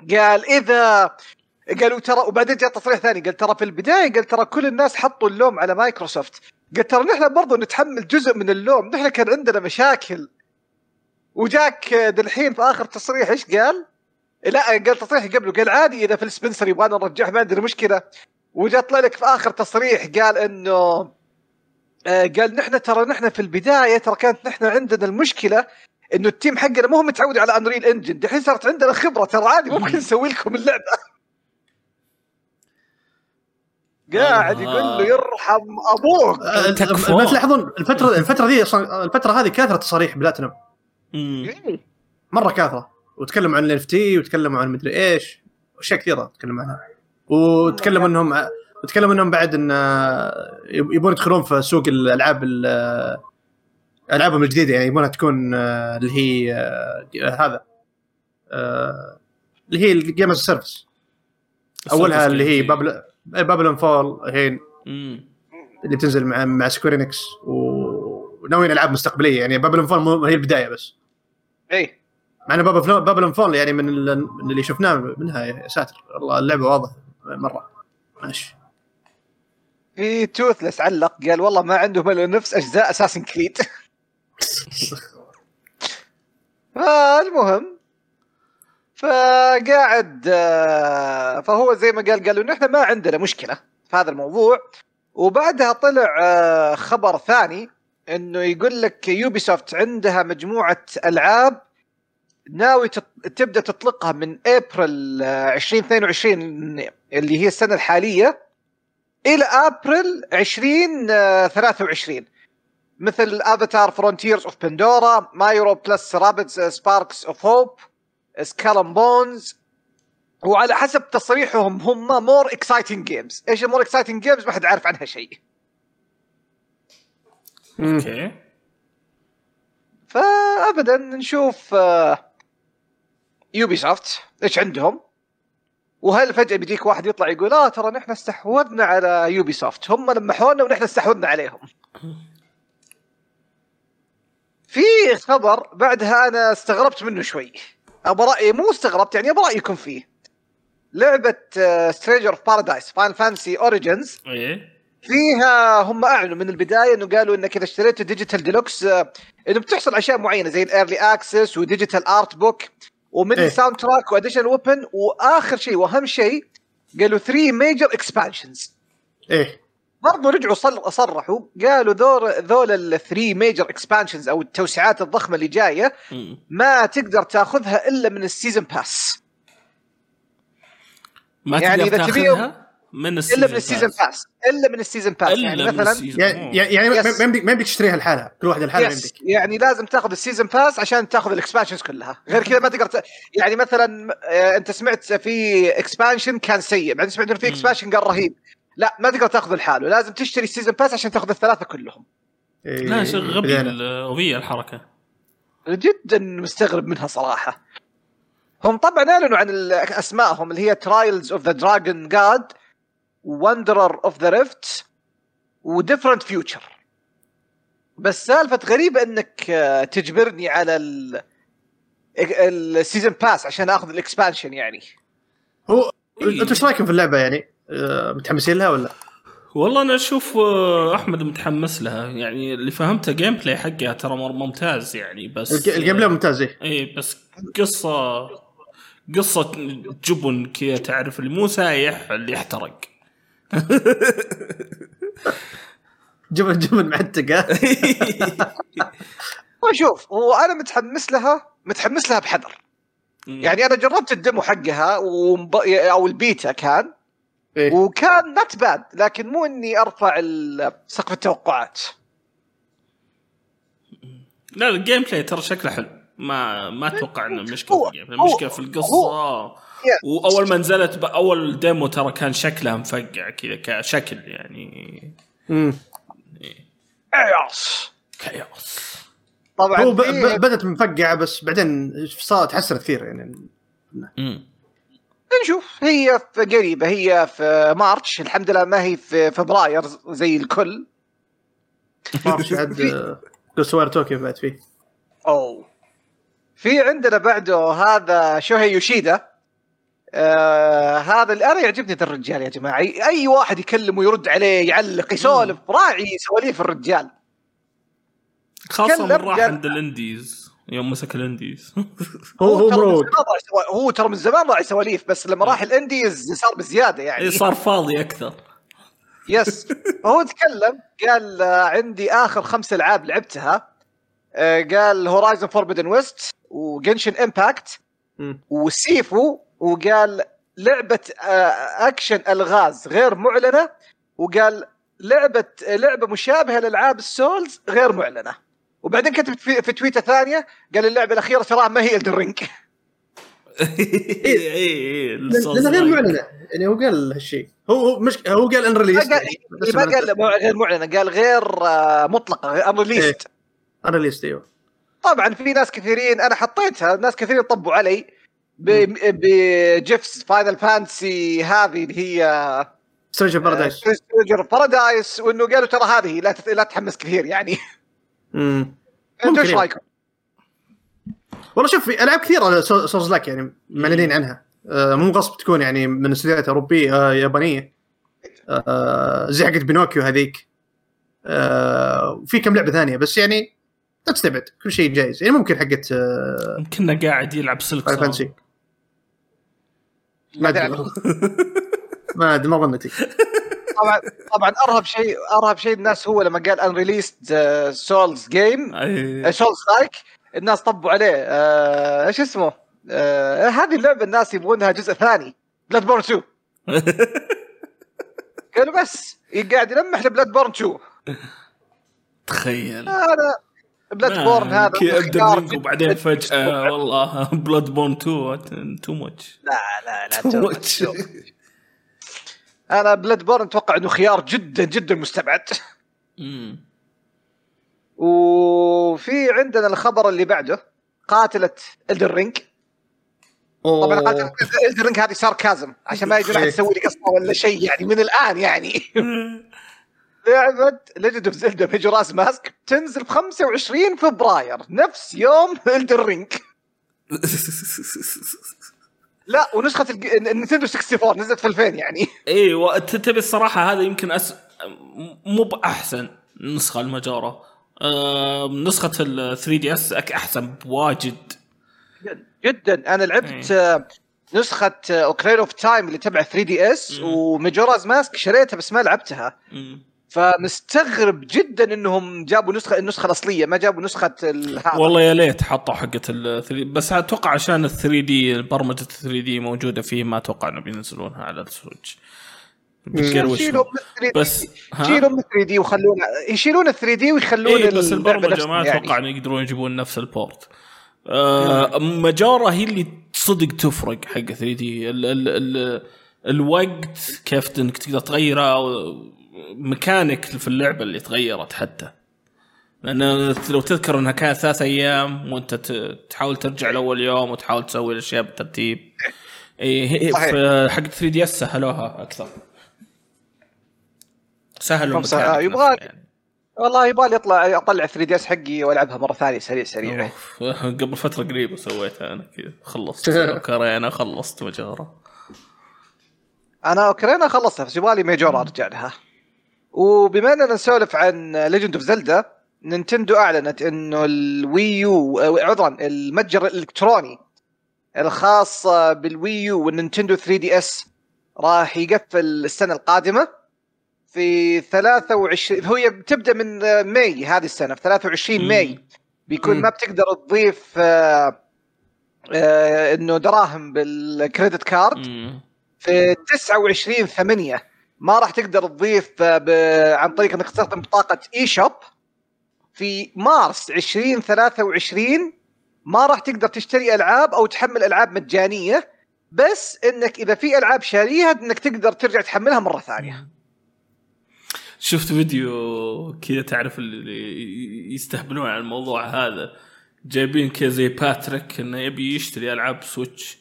قال إذا قالوا ترى وبعدين جاء تصريح ثاني قال ترى في البداية قال ترى كل الناس حطوا اللوم على مايكروسوفت. قال ترى نحن برضو نتحمل جزء من اللوم نحن كان عندنا مشاكل. وجاك دالحين في آخر تصريح إيش قال؟ لا قال تصريح قبله قال عادي إذا Phil Spencer يبغانا نرجعه ما عندنا مشكلة. وجاء طلع لك في آخر تصريح قال إنه آه، قال نحن ترى نحن في البداية ترى كانت نحن عندنا المشكلة إنه ال team حقنا ما هو متعود على Unreal Engine دحين صارت عندنا خبرة ترى عادي ممكن نسوي لكم اللعبة. قاعد يقول له يرحم أبوك. آه، تكفى. ما تلاحظون الفترة الفترة دي أصلا الفترة هذه كثره تصاريح بلاتينوم. مم. مرة كثره وتكلموا عن ال NFT وتكلموا عن مدري إيش. أشياء كثيرة تكلموا عنها. وتكلموا انهم وتكلموا إنهم بعد إن آه، يبون يدخلون في سوق الألعاب ال- آه، ألعابهم الجديدة يعني يبونها تكون آه، اللي هي آه، هذا آه، اللي هي ال games service أولها اللي هي Babyl Babylon's Fall الحين. اللي بتنزل مع مع Square Enix وناويين ألعاب مستقبلية. يعني Babylon's Fall مو هي البداية بس. اي مع إن Babyl Babylon's Fall يعني من ال- من اللي شفناه منها يا ساتر والله اللعبة واضح مرة. ماشي. في Toothless علق قال والله ما عندهم إلا نفس أجزاء Assassin's Creed فالمهم فقاعد آه، فهو زي ما قال قالوا نحن ما عندنا مشكلة في هذا الموضوع. وبعدها طلع آه، خبر ثاني إنه يقول لك Ubisoft عندها مجموعة ألعاب ناوي تبدأ تطلقها من ابريل آه، 2022 اللي هي السنة الحالية إلى ابريل 2023 مثل Avatar Frontiers of Pandora Mario plus Rabbids Sparks of Hope Skull and Bones وعلى حسب تصريحهم هم more exciting games إيش ال more exciting games ما حد عارف عنها شيء. أوكي. فابدا نشوف Ubisoft إيش عندهم؟ وهل فجأة بيجيك واحد يطلع يقول آه ترى نحن استحوذنا على Ubisoft هم لمحونا ونحن استحوذنا عليهم. في خبر بعدها أنا استغربت منه شوي. ابى رأيي مو استغربت يعني ابى رايكم فيه. لعبة Stranger of Paradise Final Fantasy Origins إيه. فيها هم أعلنوا من البداية إنه قالوا إنك إذا اشتريت digital deluxe إنه بتحصل أشياء معينة زي ال early access و digital art book ومن إيه. soundtrack و additional weapon وآخر شيء وأهم شيء قالوا 3 major expansions إيه. برضو رجعوا صل- صرحوا قالوا ذول ذول ال three major expansions أو التوسعات الضخمة اللي جاية. ما تقدر تاخذها إلا من ال season pass ما يعني تقدر إذا تبيهم- تاخذها من ال season إلا من ال season pass إلا من ال season pass يعني من مثلا ال season يعني يعني ما- يمديك يمديك تشتريها لحالها. كل واحدة لحالها يمديك يعني لازم تاخذ ال season pass عشان تاخذ ال expansions كلها. غير كذا ما تقدر ت... يعني مثلا آه، أنت سمعت في expansion كان سيء. بعدين سمعت إنه في. expansion قال رهيب. لا ما تقدر تاخذه لحاله لازم تشتري ال season pass عشان تاخذ الثلاثة كلهم إيه، لا شيء غبي. الغبية الحركة جدا مستغرب منها صراحة هم طبعا أعلنوا عن ال- أسمائهم اللي هي Trials of the Dragon King Wanderer of the Rift و Different Future بس سالفة غريبة إنك آه، تجبرني على ال ال season pass عشان أخذ ال expansion يعني هو إيه. أنتم إيش رايكم في اللعبة يعني؟ آه، متحمسين لها ولا؟ والله أنا أشوف آه، أحمد متحمس لها. يعني اللي فهمته gameplay حقها ترى مر- ممتاز يعني بس ال g- ال gameplay ممتاز إيه. اي بس قصة قصة جبن كذا تعرف اللي مو سايح اللي احترق جبن جبن معتقة. شوف وأنا متحمس لها متحمس لها بحذر. يعني أنا جربت الدمو حقها ومب... أو البيتا كان. إيه. وكان نت باد لكن مو إني أرفع سقف التوقعات لا ال gameplay ترى شكله حلو ما ما أتوقع إنه مشكلة في ال game المشكلة في القصة. وأول ما نزلت باول demo ترى كان شكلها مفقع كذا كشكل يعني مم. ايوس Chaos طبعا هو. بدت مفقعة بس بعدين صارت تحسنت كثير يعني مم. نشوف. هي في قريبة هي في March الحمد لله ما هي في فبراير زي الكل. ما اعرف Ghostwire Tokyo بعد فيه. أو. في عندنا بعده هذا شوهي يوشيدا. آه هذا اللي أنا يعجبني ذا الرجال يا جماعة. اي أي واحد يكلمه يرد عليه يعلق يسولف راعي سواليف الرجال. خاصة من راح عند ال indies. يوم مسك ال indies. هو هو ترى من مرود هو ترى من زمان راعي سواليف بس لما راح ال indies صار بزيادة يعني. إيه، صار فاضي أكثر. yes فهو تكلم قال آه، عندي آخر خمس ألعاب لعبتها. آه، قال Horizon Forbidden West و Genshin Impact. و Sifu وقال لعبة آه، أكشن ألغاز غير معلنة. وقال لعبة لعبة مشابهة لألعاب ال Souls غير معلنة. وبعدين كتب في, في تويته ثانية قال اللعبة الأخيرة تراها ما هي Elden Ring اي اي لانها غير معلنة. يعني هو قال هالشيء. هو هو مش هو قال ان قال ما قال مع- غير معلنة قال غير آه، مطلقة unreleased unreleased إيوه. طبعا في ناس كثيرين أنا حطيتها ناس كثيرين طبوا علي ب- بجيفس Final Fantasy هذه اللي هي Strange Paradise Stranger Paradise وإنه قالوا ترى هذه لا لا تتحمس كثير يعني. امم أنتوا إيش. رايكم؟ والله شوف في ألعاب كثيرة سو- سولز لاك يعني معلنين عنها. آه، مو غصب تكون يعني من استديوهات أوروبية آه، يابانية. آه، زي حقت بينوكيو هذيك. آه، وفي كم لعبة ثانية بس يعني لا تستبعد كل شيء جايز. يعني ممكن حقت آه، يمكننا قاعد يلعب سلك. فانسي ما أدري. ما أدري ما ظنيتي طبعا طبعا أرهب شيء أرهب شيء الناس هو لما قال unreleased souls game. souls like الناس طبوا عليه آه، إيش اسمه؟ آه، هذه اللعبة الناس يبغونها جزء ثاني Bloodborne 2 قالوا بس قاعد يلمح ل Bloodborne 2 تخيل هذا Bloodborne هذا كي أبدأ منك وبعدين فجأة. والله Bloodborne 2 too much لا لا لا too much. أنا Bloodborne أتوقع إنه خيار جدا جدا مستبعد. وفي عندنا الخبر اللي بعده قاتلة Elden Ring طبعا قاتلة Elden Ring هذه sarcasm عشان ما يجون أحد يسوي لي قصه ولا شيء يعني من الآن يعني. لعبه Legend of Zelda Majora's Mask تنزل ب 25 فبراير نفس يوم Elden Ring لا ونسخة ال Nintendo 64 نزلت في 2000 يعني. إيوه تبي الصراحة هذا يمكن أس... مو بأحسن نسخة ال Majora. آه نسخة ال 3DS أحسن بواجد. جدا. أنا لعبت آه، نسخة Ocarina of Time اللي تبع 3DS مم. و Majora's Mask شريتها بس ما لعبتها. مم. فمستغرب جدا إنهم جابوا نسخه النسخة الأصلية ما جابوا نسخة ال- هذا. والله يا ليت حطوا حقه ال 3 بس أتوقع عشان ال 3 دي برمجه ال 3 دي موجودة فيه ما أتوقع انه بينزلونها على السويتش. بتقروش يشيلوا من 3D بس ها؟ يشيلوا من 3 دي ويخلون يشيلون ال 3 دي ويخلون إيه بس البرمجة ما يعني. أتوقع انه يقدرون يجيبون نفس البورت. آه مجارة هي اللي صدق تفرق حق 3 دي ال ال ال الوقت كيف إنك تقدر تغيره ميكانيك في اللعبة اللي تغيرت حتى. لأن لو تذكر إنها كانت ثلاث أيام وأنت تحاول ترجع لأول يوم وتحاول تسوي الأشياء بالترتيب. إي حق 3DS سهلوها أكثر. سهلوا الميكانيك يبغى- يعني. والله يبالي اطلع أطلع 3DS حقي وألعبها مرة ثانية سريع سريع. قبل فترة قريبة سويتها أنا كذا. خلصت. اوكرانيا خلصت Majora أنا اوكرينا خلصتها بس يبغالي Majora أرجع لها. وبما اننا نسولف عن Legend of Zelda Nintendo أعلنت إنه ال Wii U عذرا المتجر الإلكتروني الخاص بال Wii U وال Nintendo 3DS راح يقفل السنة القادمة في 23 هي بتبدا من May هذه السنة في 23 May بيكون. ما بتقدر تضيف آه، آه، إنه دراهم بال credit card. في 29 8 ما راح تقدر تضيف آه،. عن طريق إنك تستخدم بطاقه eShop في مارس 2023 ما راح تقدر تشتري ألعاب أو تحمل ألعاب مجانية بس إنك إذا في ألعاب شاريها إنك تقدر ترجع تحملها مرة ثانية. شفت فيديو كذا تعرف اللي يستهبلون على الموضوع هذا؟ جايبين كذا زي باتريك إنه يبي يشتري ألعاب Switch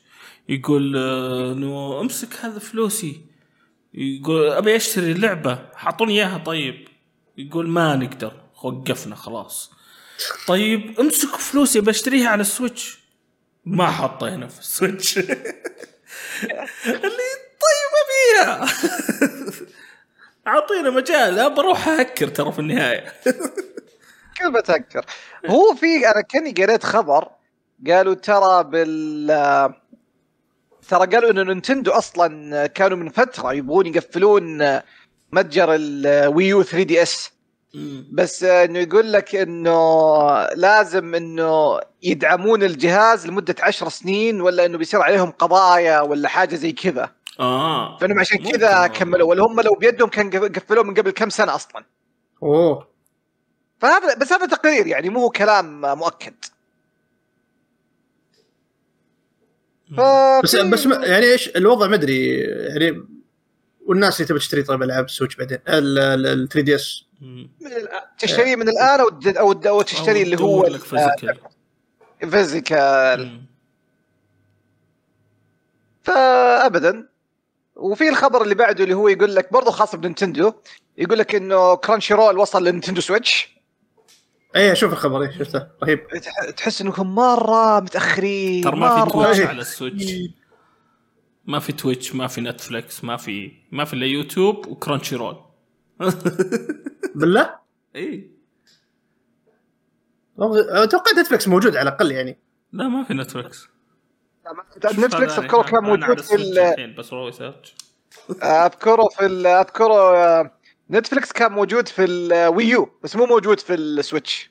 يقول انه أمسك هذا فلوسي. يقول أبي أشتري اللعبة حطوني إياها طيب. يقول ما نقدر وقفنا خلاص. طيب امسك فلوسي بشتريها على ال Switch. ما حطينا في ال Switch. اللي طيب أبيها. أعطينا مجال بروح أهكر ترى في النهاية. كيف بتذكر هو في أنا كأني قريت خبر قالوا ترى بال ترى قالوا إنه Nintendo أصلا كانوا من فترة يبغون يقفلون متجر ال Wii U 3DS. بس إنه يقول لك إنه لازم إنه يدعمون الجهاز لمدة عشر سنين ولا إنه بيصير عليهم قضايا ولا حاجة زي كذا. آه. فإنهم عشان كذا. كملوا. ولا هم لو بيدهم كان قفلوه من قبل كم سنة أصلا. أوه. فهذا بس هذا تقرير يعني مو هو كلام مؤكد ف بس بس ما- يعني إيش الوضع ما أدري يعني والناس اللي تبي تشتري طيب ألعاب Switch بعدين ال 3DS. مم. من الآن تشتريه من الآن أو أو أو تشتري أو اللي هو لك physical. physical. فابدا. وفي الخبر اللي بعده اللي هو يقول لك برضه خاص ب Nintendo يقول لك إنه Crunchyroll وصل ل Nintendo Switch. اي أشوف الخبر اي شفته. رهيب. تح- تحس إنكم مرة متأخرين ترى ما في مرة. Twitch إيه. على ال Switch ما في Twitch ما في Netflix ما في ما في إلا YouTube و Crunchyroll بالله اي أتوقع Netflix موجود على الأقل يعني. لا ما في Netflix Netflix أذكره كان موجود في بس روي search أذكره في ال- أذكره آه، Netflix كان موجود في ال Wii U بس مو موجود في ال Switch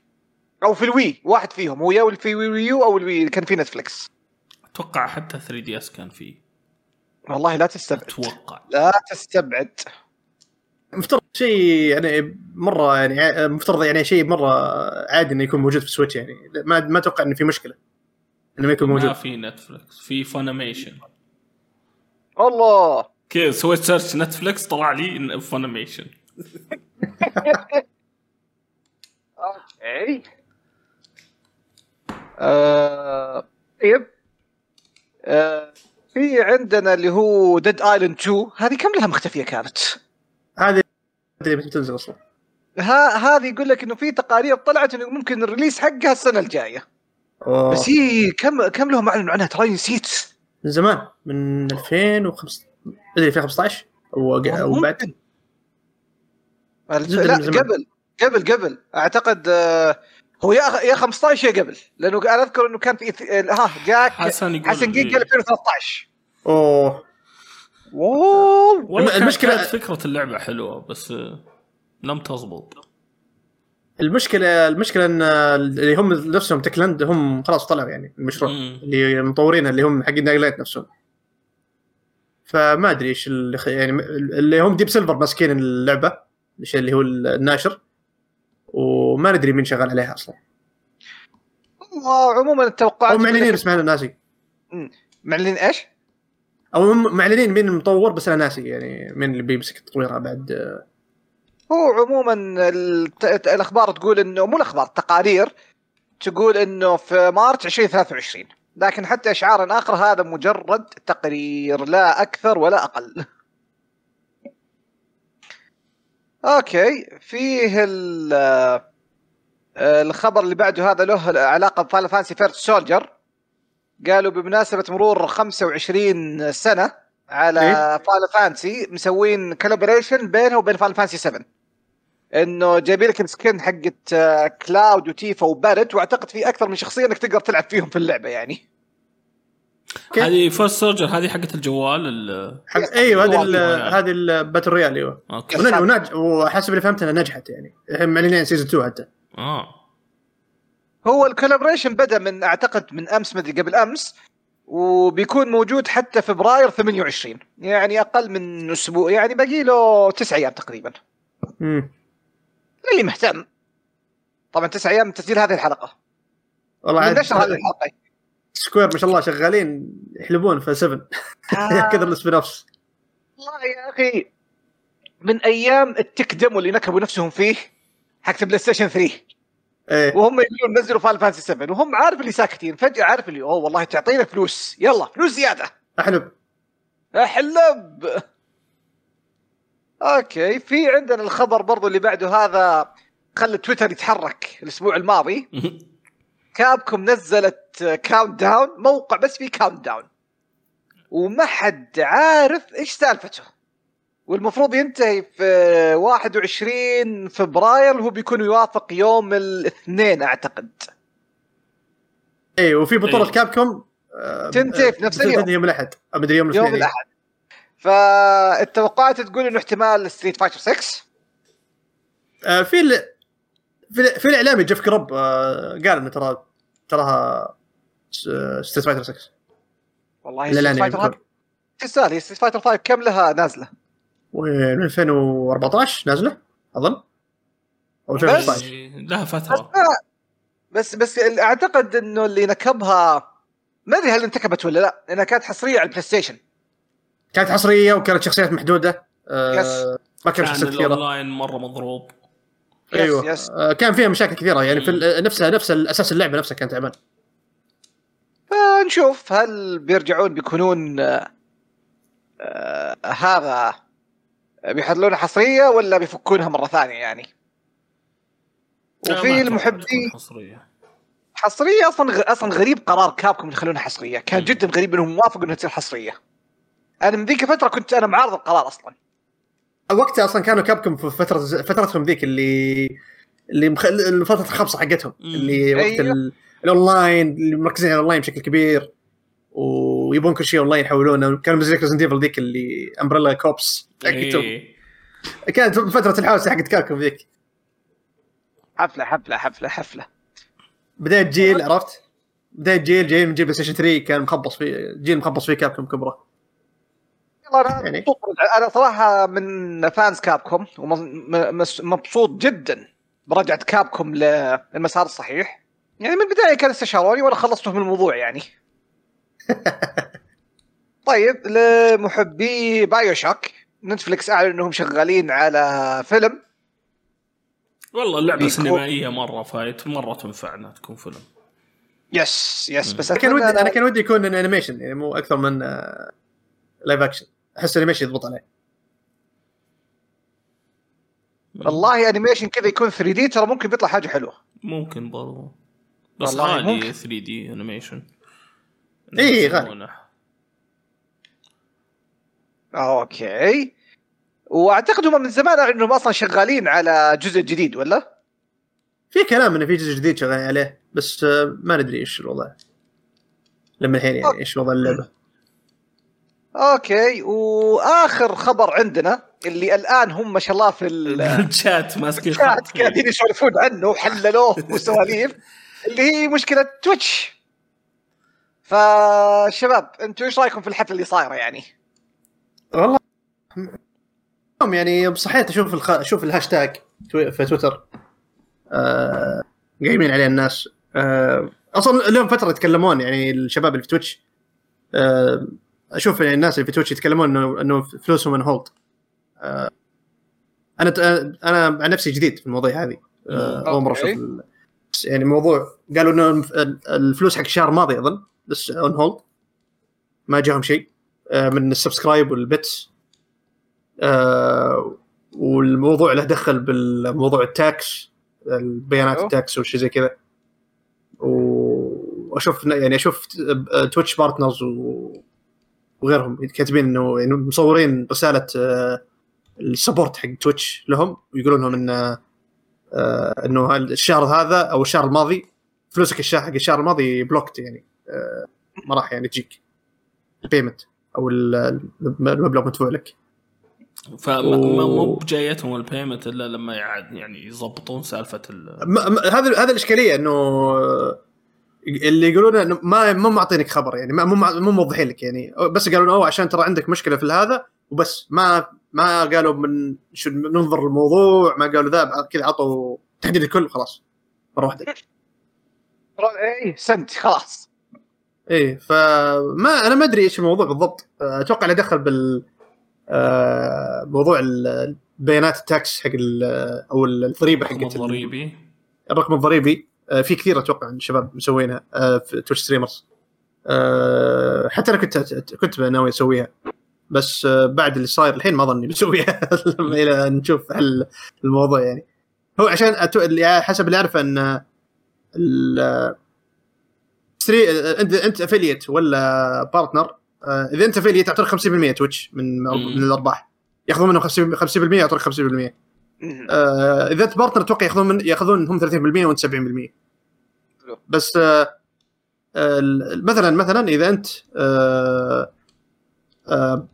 أو في ال Wii واحد فيهم. هو يا في Wii U أو ال Wii كان في Netflix أتوقع حتى 3DS كان فيه. والله لا تستبعد. أتوقع. لا تستبعد. مفترض شيء يعني مرة يعني ع- مفترض يعني شيء مرة عادي إنه يكون موجود في Switch يعني. ما ما أتوقع إنه في مشكلة. إنه ما يكون ما موجود. في Netflix في Funimation الله. كذا سويت search Netflix طلع لي Funimation okay آه، طيب آه، في عندنا اللي هو Dead Island 2 هذه كم لها مختفية كانت؟ هذه أدري متى تنزل أصلا. ها هذه يقول لك إنه في تقارير طلعت إنه ممكن ال release حقها السنة الجاية. أوه. بس هي كم كم لهم أعلنوا عنها؟ ترى نسيت. من زمان من 2005 أدري 2015 أو أو بعد. لا. قبل قبل قبل. أعتقد آه، هو يا يا 15 يا قبل. لأنه أنا أذكر إنه كان في إث- ها جاك حسن يقول حسن جيج قال 2013 أوه. اوه والله المشكلة المشكلة- كانت فكرة اللعبة حلوة بس آه، لم تزبط. المشكلة المشكلة إن اللي هم نفسهم Techland هم خلاص طلعوا يعني المشروع. مم. اللي مطورين اللي هم حقين Dying Light نفسهم. فما أدري إيش اللي يعني اللي هم Deep Silver ماسكين اللعبة. الشيء اللي هو الناشر وما ندري مين شغال عليها أصلا. عموما التوقعات أو معلنين بس ما ناسي معلنين إيش؟ أو هم معلنين مين المطور بس أنا ناسي يعني مين اللي بيمسك تطويرها بعد. هو عموما الأخبار تقول انه مو الأخبار التقارير تقول إنه في مارس 2023 لكن حتى اشعار آخر هذا مجرد تقرير لا أكثر ولا أقل. Okay فيه ال- آه، الخبر اللي بعده هذا له علاقة ب Final Fantasy First Soldier قالوا بمناسبة مرور 25 سنة على إيه؟ Final Fantasy مسوين collaboration بينها وبين Final Fantasy 7 إنه جايبين لك ال skin حقت آه، Cloud و Tifa و Barret وأعتقد في أكثر من شخصية إنك تقدر تلعب فيهم في اللعبة يعني. هذه First Soldier هذه حقت الجوال ال- حق أيوه هذه ال- والله. هذه ال battle royale أيوه. Okay. ونج- وحسب اللي فهمت إنها نجحت يعني. الحين معلنين season 2 حتى. آه. هو ال collaboration بدأ من أعتقد من أمس مدري قبل أمس وبيكون موجود حتى فبراير 28 يعني أقل من أسبوع يعني باقي له تسع أيام تقريبا. امم اللي مهتم. طبعا تسع أيام من تسجيل هذه الحلقة. والله من عاد نشر هذه الحلقة. Square ما شاء الله شغالين يحلبون في 7 آه. كثر ال spin-offs والله يا أخي من أيام ال tech demo اللي نكبوا نفسهم فيه حق PlayStation 3 إيه. وهم يقولون نزلوا Final Fantasy 7 وهم عارف اللي ساكتين فجأة عارف اللي أوه والله تعطينا فلوس. يلا فلوس زيادة. أحلب. أحلب. Okay في عندنا الخبر برضو اللي بعده هذا خلى تويتر يتحرك الأسبوع الماضي. Capcom نزلت countdown موقع بس فيه countdown وما حد عارف إيش سالفته. والمفروض ينتهي في 21 فبراير هو بيكون يوافق يوم الاثنين أعتقد. إيه وفي بطولة إيه. Capcom آه، تنتهي في نفس تنتهي اليوم. يوم الأحد أو مدري يوم يوم الاثنين الأحد. فالتوقعات تقول إنه احتمال Street Fighter 6 آه، في ال... في, ال... في الإعلامي Jeff Grubb آه، قال إنه ترى تراها Street Fighter 6 والله Street Fighter تسال هي Street Fighter 5 كم لها نازلة؟ وين؟ 2014 نازلة أظن. أو 2015 إيه، لها فترة. بس بس أعتقد إنه اللي نكبها ما أدري هل انتكبت ولا لا لأنها كانت حصرية على ال PlayStation كانت حصرية وكانت شخصيات محدودة Yes. ما كان كان شخصيات كثيرة. الأونلاين مرة مضروب. Yes أيوه. Yes آه، كان فيها مشاكل كثيرة يعني في ال- نفسها نفس الاساس اللعبة نفسها كان تعبان فنشوف هل بيرجعون بيكونون آه آه هذا بيحلونها حصرية ولا بيفكونها مرة ثانية يعني؟ وفي المحبين حصرية. حصرية أصلا غ... أصلا غريب قرار Capcom يخلونها حصرية. كان. جدا غريب إنهم وافقوا إنها تصير حصرية. أنا من ذيك الفترة كنت أنا معارض القرار أصلا. وقتها أصلا كانوا Capcom في فترة فترتهم ذيك اللي اللي مخ... فتره الخبصه حقتهم. اللي وقت أيوه. ال... الأونلاين اللي مركزين على الأونلاين بشكل كبير ويبون كل شيء أونلاين يحولونه كانوا زي Resident Evil ذيك اللي Umbrella Corps حقتهم إيه. كانت فترة الحوسة حقت Capcom ذيك حفلة حفلة حفلة حفلة بدايه جيل عرفت؟ بدايه جيل جاي من جيل PlayStation 3 كان مخبص فيه جيل مخبص فيه Capcom كبره أنا يعني. أنا صراحة من fans Capcom ومبسوط جدا برجعه Capcom للمسار الصحيح. يعني من البداية كانوا استشاروني وأنا خلصته من الموضوع يعني. طيب لمحبي BioShock Netflix أعلن إنهم شغالين على فيلم. والله اللعبة بيكون- سينمائية مرة فايت مرة تنفع إنها تكون فيلم. yes yes بس أنا كان ودي أنا- أنا كان ودي يكون animation يعني مو أكثر من live action أحس animation يضبط عليه. والله animation كذا يكون 3D ترى ممكن بيطلع حاجة حلوة. ممكن برضو. بس والله غالي ممكن. 3D animation إيه، غالي. okay. وأعتقد هم من زمان إنهم أصلا شغالين على جزء جديد ولا؟ في كلام إنه في جزء جديد شغالين عليه بس آه، ما ندري إيش الوضع. لما الحين يعني إيش وضع اللعبة. okay وآخر خبر عندنا اللي الآن هم ما شاء الله في ال- الشات ماسكين الشات. قاعدين يسولفون عنه وحللوه وسواليف. اللي هي مشكلة Twitch. فشباب أنتم إيش رأيكم في الحفله اللي صايره يعني؟ والله اليوم يعني يوم صحيت أشوف الخ... أشوف الهاشتاج في تويتر. آه... قايمين عليه الناس. آه... أصلا اليوم فترة يتكلمون يعني الشباب اللي في Twitch. آه... أشوف يعني الناس اللي في Twitch يتكلمون انه إنه فلوسهم on hold آه... أنا أنا عن نفسي جديد في المواضيع هذه. آه... أول مرة أشوف يعني موضوع قالوا إنه الفلوس حق الشهر الماضي أظن بس on hold ما جاهم شيء. آه، من ال subscribe وال bits. آه، والموضوع له دخل بالموضوع ال tax البيانات. ال tax والشيء زي كذا. وأشوف يعني أشوف Twitch partners وغيرهم كاتبين إنه يعني مصورين رسالة آه، ال support حق Twitch لهم ويقولون لهم إن آه، إنه الشهر هذا أو الشهر الماضي فلوسك الشهر حق الشهر الماضي blocked يعني آه، ما راح يعني تجيك ال payment أو ال- المبلغ مدفوع لك. فما و- مو بجايتهم ال payment إلا لما يعني يضبطون سالفة ال هذا هذا الإشكالية إنه اللي يقولون ما مو معطينك خبر يعني ما- مو مو موضحين لك يعني. بس قالوا أوه عشان ترى عندك مشكلة في هذا وبس. ما ما قالوا من شو ننظر الموضوع ما قالوا ذا بعد كذا عطوا تحديد الكل وخلاص. مرة واحدة. اي سنت خلاص. إيه فما أنا ما أدري إيش الموضوع بالضبط. أتوقع له دخل بال آه، موضوع ال- بيانات ال tax حق ال- أو الضريبة الرقم حقت الرقم الضريبي. في كثير أتوقع من الشباب مسوينها آه، في Twitch streamers آه، حتى أنا كنت كنت ناوي أسويها بس آه، بعد اللي صاير الحين ما اظني بسويها. إلى نشوف حل الموضوع يعني. هو عشان أتو... حسب اللي أعرفه إن ال... stre... انت أنت affiliate ولا partner آه، إذا أنت affiliate يعطيك 50% Twitch من من الأرباح. ياخذون منه 50% 50% يعطونك 50% آه، إذا partner أتوقع يأخذون من يأخذون هم 30% وأنت 70% بس آه، آه، مثلا مثلا إذا أنت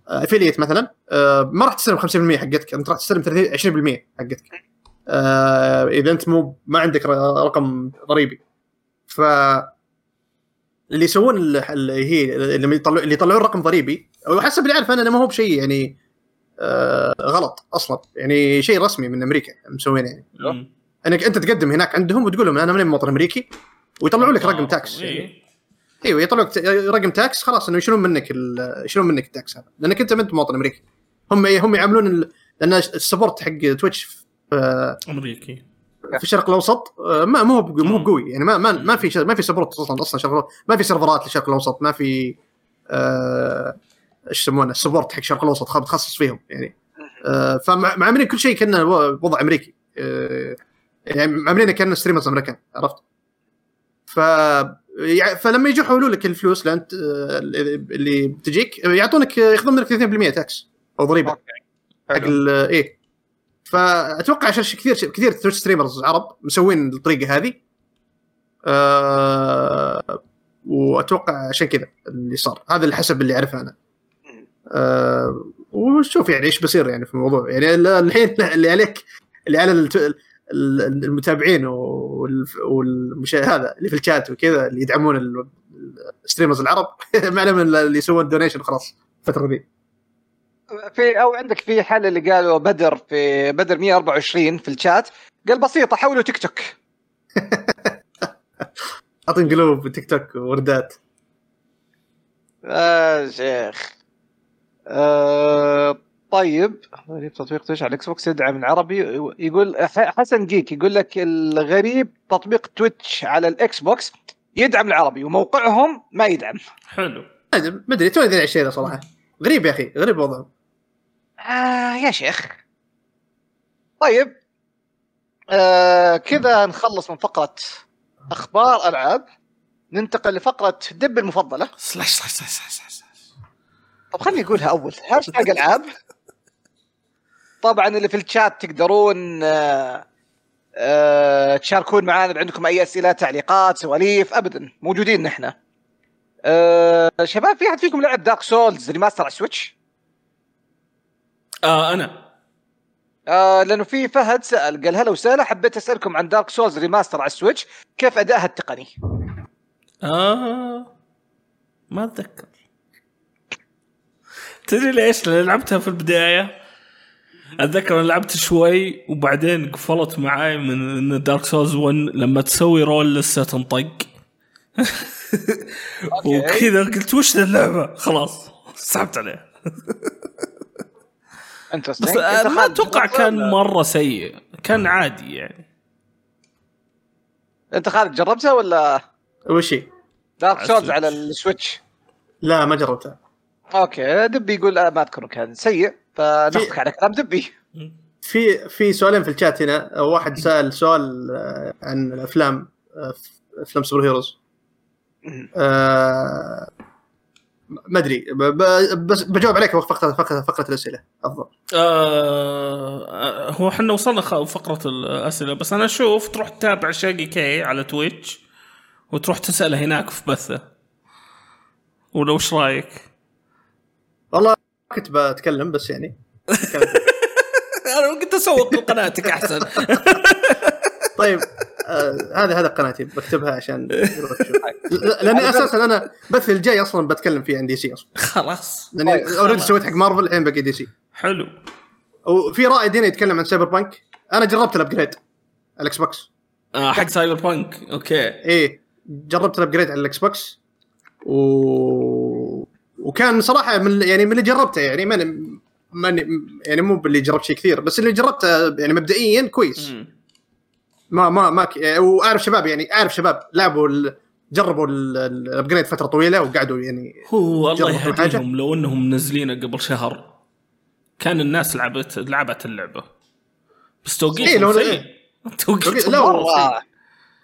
افيليت مثلا آه، ما راح تستلم 50% حقتك. أنت راح تستلم 30 20% حقتك. آه، إذا أنت مو ما عندك رقم ضريبي. ف اللي يسوون ال- اللي هي اللي يطلعون اللي يطلعون رقم ضريبي أو حسب اللي اعرف أنا ما هو بشيء يعني آه غلط أصلا. يعني شيء رسمي من أمريكا مسوينه. يعني مم. إنك أنت تقدم هناك عندهم وتقول لهم أنا من مواطن أمريكي ويطلعون لك رقم tax. يعني. إيوه يطلعوا لك رقم tax خلاص إنه يشيلون منك يشيلون منك ال tax هذا. لأنك أنت ما أنت مواطن أمريكي. هم هم يعاملون ال- لأن ال support حق Twitch في أمريكي. في الشرق الأوسط آه، ما مو مو بقوي يعني ما ما ما في ما في support أصلا أصلا ما في سيرفرات للشرق الأوسط ما في آه، إيش يسمونه ال support حق الشرق الأوسط متخصص فيهم يعني. آه، فمعاملين كل شيء كأنه وضع أمريكي. آه، يعني معاملينه كأنه streamers أمريكان عرفت؟ ف فلما يجوا يحولوا لك الفلوس لانت آه، اللي بتجيك يعطونك ياخذون منك 30% tax أو ضريبة. حق إيه. فأتوقع عشان كثير كثير Twitch streamers عرب مسوين الطريقة هذه. آه وأتوقع عشان كذا اللي صار. هذا اللي حسب اللي أعرفه أنا. آه ونشوف يعني إيش بيصير يعني في الموضوع. يعني ال- الحين اللي عليك اللي على المتابعين وال- والمش هذا اللي في الشات وكذا اللي يدعمون ال- ال streamers العرب ما عليهم اللي يسوون donation خلاص الفترة ذي في أو عندك في حل اللي قالوا بدر في بدر 124 في الشات. قال بسيطه حولوا تيك توك. اعطين قلوب تيك توك ووردات. آه شيخ. آه طيب غريب تطبيق Twitch على ال Xbox يدعم العربي يقول ح- حسن جيك يقول لك الغريب تطبيق Twitch على ال Xbox يدعم العربي وموقعهم ما يدعم. حلو. ما أدري توني أدري الشيء ذا صراحة. غريب يا أخي غريب وضعه. آه يا شيخ. طيب. آه كذا نخلص من فقرة أخبار ألعاب. ننتقل لفقرة دب المفضلة. slash slash slash slash slash. طب خليني أقولها أول. هاشتاج ألعاب طبعا اللي في الشات تقدرون آه آه تشاركون معنا عندكم أي أسئلة تعليقات سواليف أبدا. موجودين نحن. آه شباب في أحد فيكم لعب Dark Souls Remaster على ال Switch؟ آه أنا. آه لأنه في فهد سأل قال هلا وسهلا حبيت أسألكم عن Dark Souls Remaster على ال Switch كيف ادائها التقني؟ آه ما أتذكر. تدري ليش؟ لأن لعبتها في البداية أتذكر أنا لعبت شوي وبعدين قفلت معاي من إن Dark Souls 1 لما تسوي roll لسه تنطق وكذا قلت وش ذا اللعبة؟ خلاص سحبت عليها بس آه، ما أتوقع كان مرة سيء كان عادي يعني أنت خالد جربتها ولا وش هي؟ Dark على Souls على. ال Switch؟ لا ما جربتها أوكي دبي يقول آه ما اذكر كان سيء فناخذك على كلام دبي. في في سؤالين في الشات هنا. واحد سأل سؤال آه، عن الأفلام آه، أفلام super heroes. آه، ما أدري ب- ب- بس بجاوب عليك وقت فقره فقره فقرة الأسئلة أفضل. آه هو إحنا وصلنا فقرة الأسئلة بس أنا أشوف تروح تتابع شاقي كي على Twitch وتروح تسأله هناك في بثه. ولا وش رأيك؟ كنت بتكلم بس يعني أنا كنت أسوق لقناتك أحسن. طيب آه هذا هذا قناتي بكتبها عشان لأني أساسا أنا بث الجاي أصلا بتكلم فيه عن DC أصلا. خلاص. لأني طيب، already سويت حق مارفل الحين باقي DC. حلو. وفي رائد هنا يتكلم عن Cyberpunk أنا جربت ال upgrade ال Xbox آه حق Cyberpunk أوكي. إيه جربت ال upgrade على ال Xbox و... وكان صراحة من يعني من اللي جربته يعني ماني ماني يعني مو باللي جربت شيء كثير بس اللي جربته يعني مبدئيا كويس. ما ما ما ك... وأعرف شباب يعني أعرف شباب لعبوا ال... جربوا ال- ال- ال upgrade فترة طويلة وقعدوا يعني هو الله؟ يهديهم لو إنهم منزلينه قبل شهر كان الناس لعبت لعبت اللعبة بس توقيتهم إيه، لو- سيء توقيتهم لا،. مرة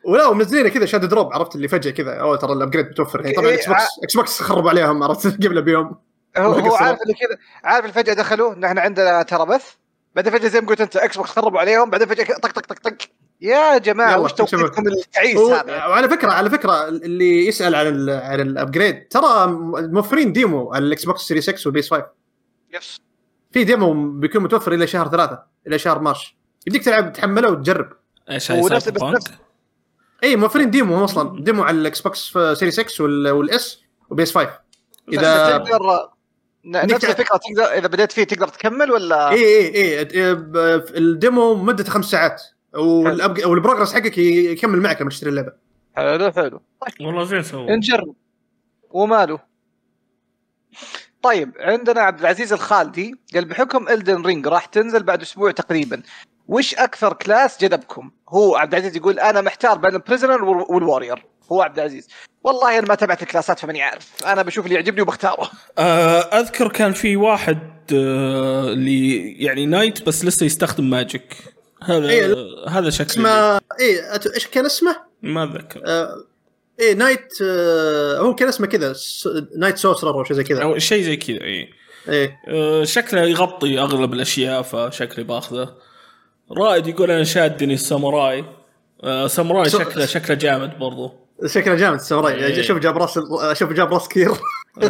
ولا منزلينه كذا shadow drop عرفت اللي فجأة كذا أوه ترى ال upgrade متوفر يعني طبعا Xbox Xbox خربوا عليهم عرفت؟ قبل بيوم. هو, هو. عارف اللي كذا عارف اللي فجأة دخلوا ان إحنا عندنا ترى بث. بعدين فجأة زي ما قلت أنت Xbox خربوا عليهم بعدين فجأة طق طق طق طق. يا جماعة وش توقيتكم التعيس و- هذا؟ وعلى فكرة على فكرة اللي يسأل عن ال عن ال upgrade ترى موفرين demo على ال Xbox Series X وال PS 5 yes في demo بيكون متوفر إلى شهر ثلاثة إلى شهر March. يمديك تلعب تحمله وتجرب. إيش هاي Cyberpunk؟ اي موفرين demo هم أصلا. demo على ال Xbox Series X وال- وال S و PS 5 بس إذا تقدر نفس الفكرة تقدر إذا بديت فيه تقدر تكمل ولا؟ اي اي اي ب- ال demo مدته خمس ساعات. وال upg- وال progress حقك يكمل معك لما تشتري اللعبة. حلو حلو. طيب والله زين سووا نجرب وماله. طيب عندنا عبد العزيز الخالدي قال بحكم Elden Ring راح تنزل بعد أسبوع تقريبا. وش أكثر class جذبكم؟ هو عبد العزيز يقول أنا محتار بين ال Prisoner وال Warrior هو عبد العزيز. والله أنا ما تابعت الكلاسات فماني عارف. أنا بشوف اللي يعجبني وبختاره. آه، أذكر كان في واحد آه، اللي يعني knight بس لسه يستخدم magic. هذا إيه، هذا شكله. اسمه اي أت- إيش كان اسمه؟ ما أتذكر. آه إيه knight آه هو كان اسمه كذا knight sorcerer أو شيء زي كذا. أو شيء زي كذا اي إيه. آه، شكله يغطي أغلب الأشياء فشكلي باخذه رائد يقول أنا شادني الساموراي. آه، ساموراي شكله شكله جامد برضو. شكله جامد الساموراي. إيه. شوف جاب راس شوف جاب راس كثير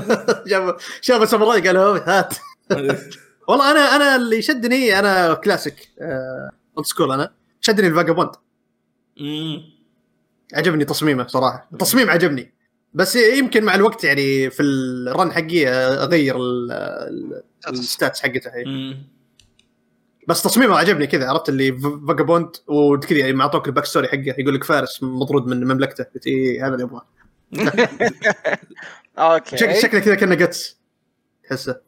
جاب شاف الساموراي قال هات. والله أنا أنا اللي شدني أنا classic. old school أنا. شدني ال Vagabond. عجبني تصميمه صراحة. التصميم عجبني. بس يمكن مع الوقت يعني في ال run حقي أغير ال- ال- ال stats حقته. بس تصميمه عجبني كذا عرفت اللي Vagabond وكذا يعني معطوك ال backstory حقه يقول لك فارس مطرود من مملكته قلت إيه هذا اللي ابغاه أوكي. شكل شكله كذا كأنه Guts تحسه.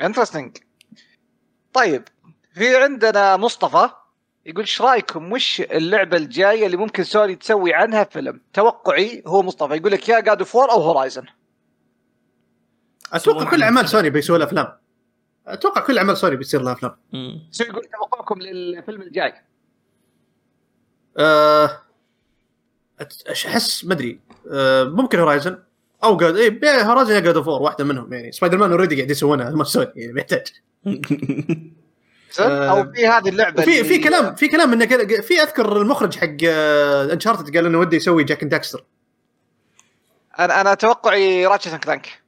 interesting طيب في عندنا مصطفى يقول إيش رأيكم وش اللعبة الجاية اللي ممكن سوني تسوي عنها فيلم؟ توقعي هو مصطفى يقول لك يا God of War أو Horizon أتوقع كل أعمال. سوني بيسوي لها أفلام. أتوقع كل اعمال سوني بيصير لها أفلام. سو يقول توقعكم للفيلم الجاي؟ أه أحس ما أدري. أه ممكن Horizon. أو God اي Horizon يا God of واحدة منهم. يعني Spider-Man already قاعد يسوونها ما سوني يعني محتاج آه، أو في هذه اللعبة في في كلام في كلام إنه قال- في أذكر المخرج حق Uncharted قال إنه وده يسوي Jak and Daxter أنا أنا توقعي Ratchet Clank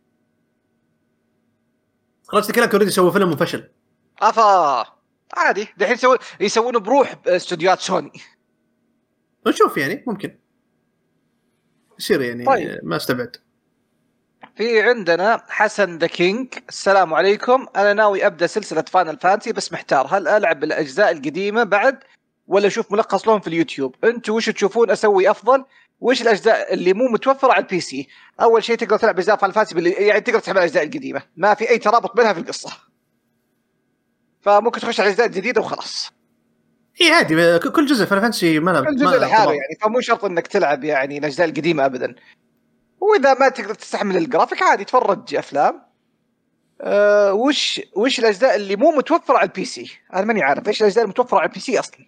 خلاص Clank already سوى فيلم وفشل أفا عادي. دحين يسوون يسوونه بروح استوديوهات سوني. نشوف يعني ممكن. يصير يعني طيب. ما استبعد. في عندنا حسن The King. السلام عليكم. أنا ناوي أبدأ سلسلة Final Fantasy بس محتار. هل ألعب الاجزاء القديمة بعد ولا أشوف ملخص لهم في اليوتيوب؟ أنتم وش تشوفون أسوي أفضل؟ وش الأجزاء اللي مو متوفرة على ال PC أول شيء تقدر تلعب أجزاء Fantasy باللي يعني تقدر تلعب الأجزاء القديمة. ما في أي ترابط بينها في القصة. فممكن تخش على الاجزاء الجديده وخلاص. إي عادي. كل جزء Final Fantasy ما له كل جزء لحاله يعني فمو شرط إنك تلعب يعني الأجزاء القديمة ابدا. وإذا ما تقدر تستحمل الجرافيك عادي تفرج أفلام. أه وش وش الأجزاء اللي مو متوفرة على ال PC؟ أنا ماني عارف إيش الأجزاء المتوفرة على ال P C أصلا؟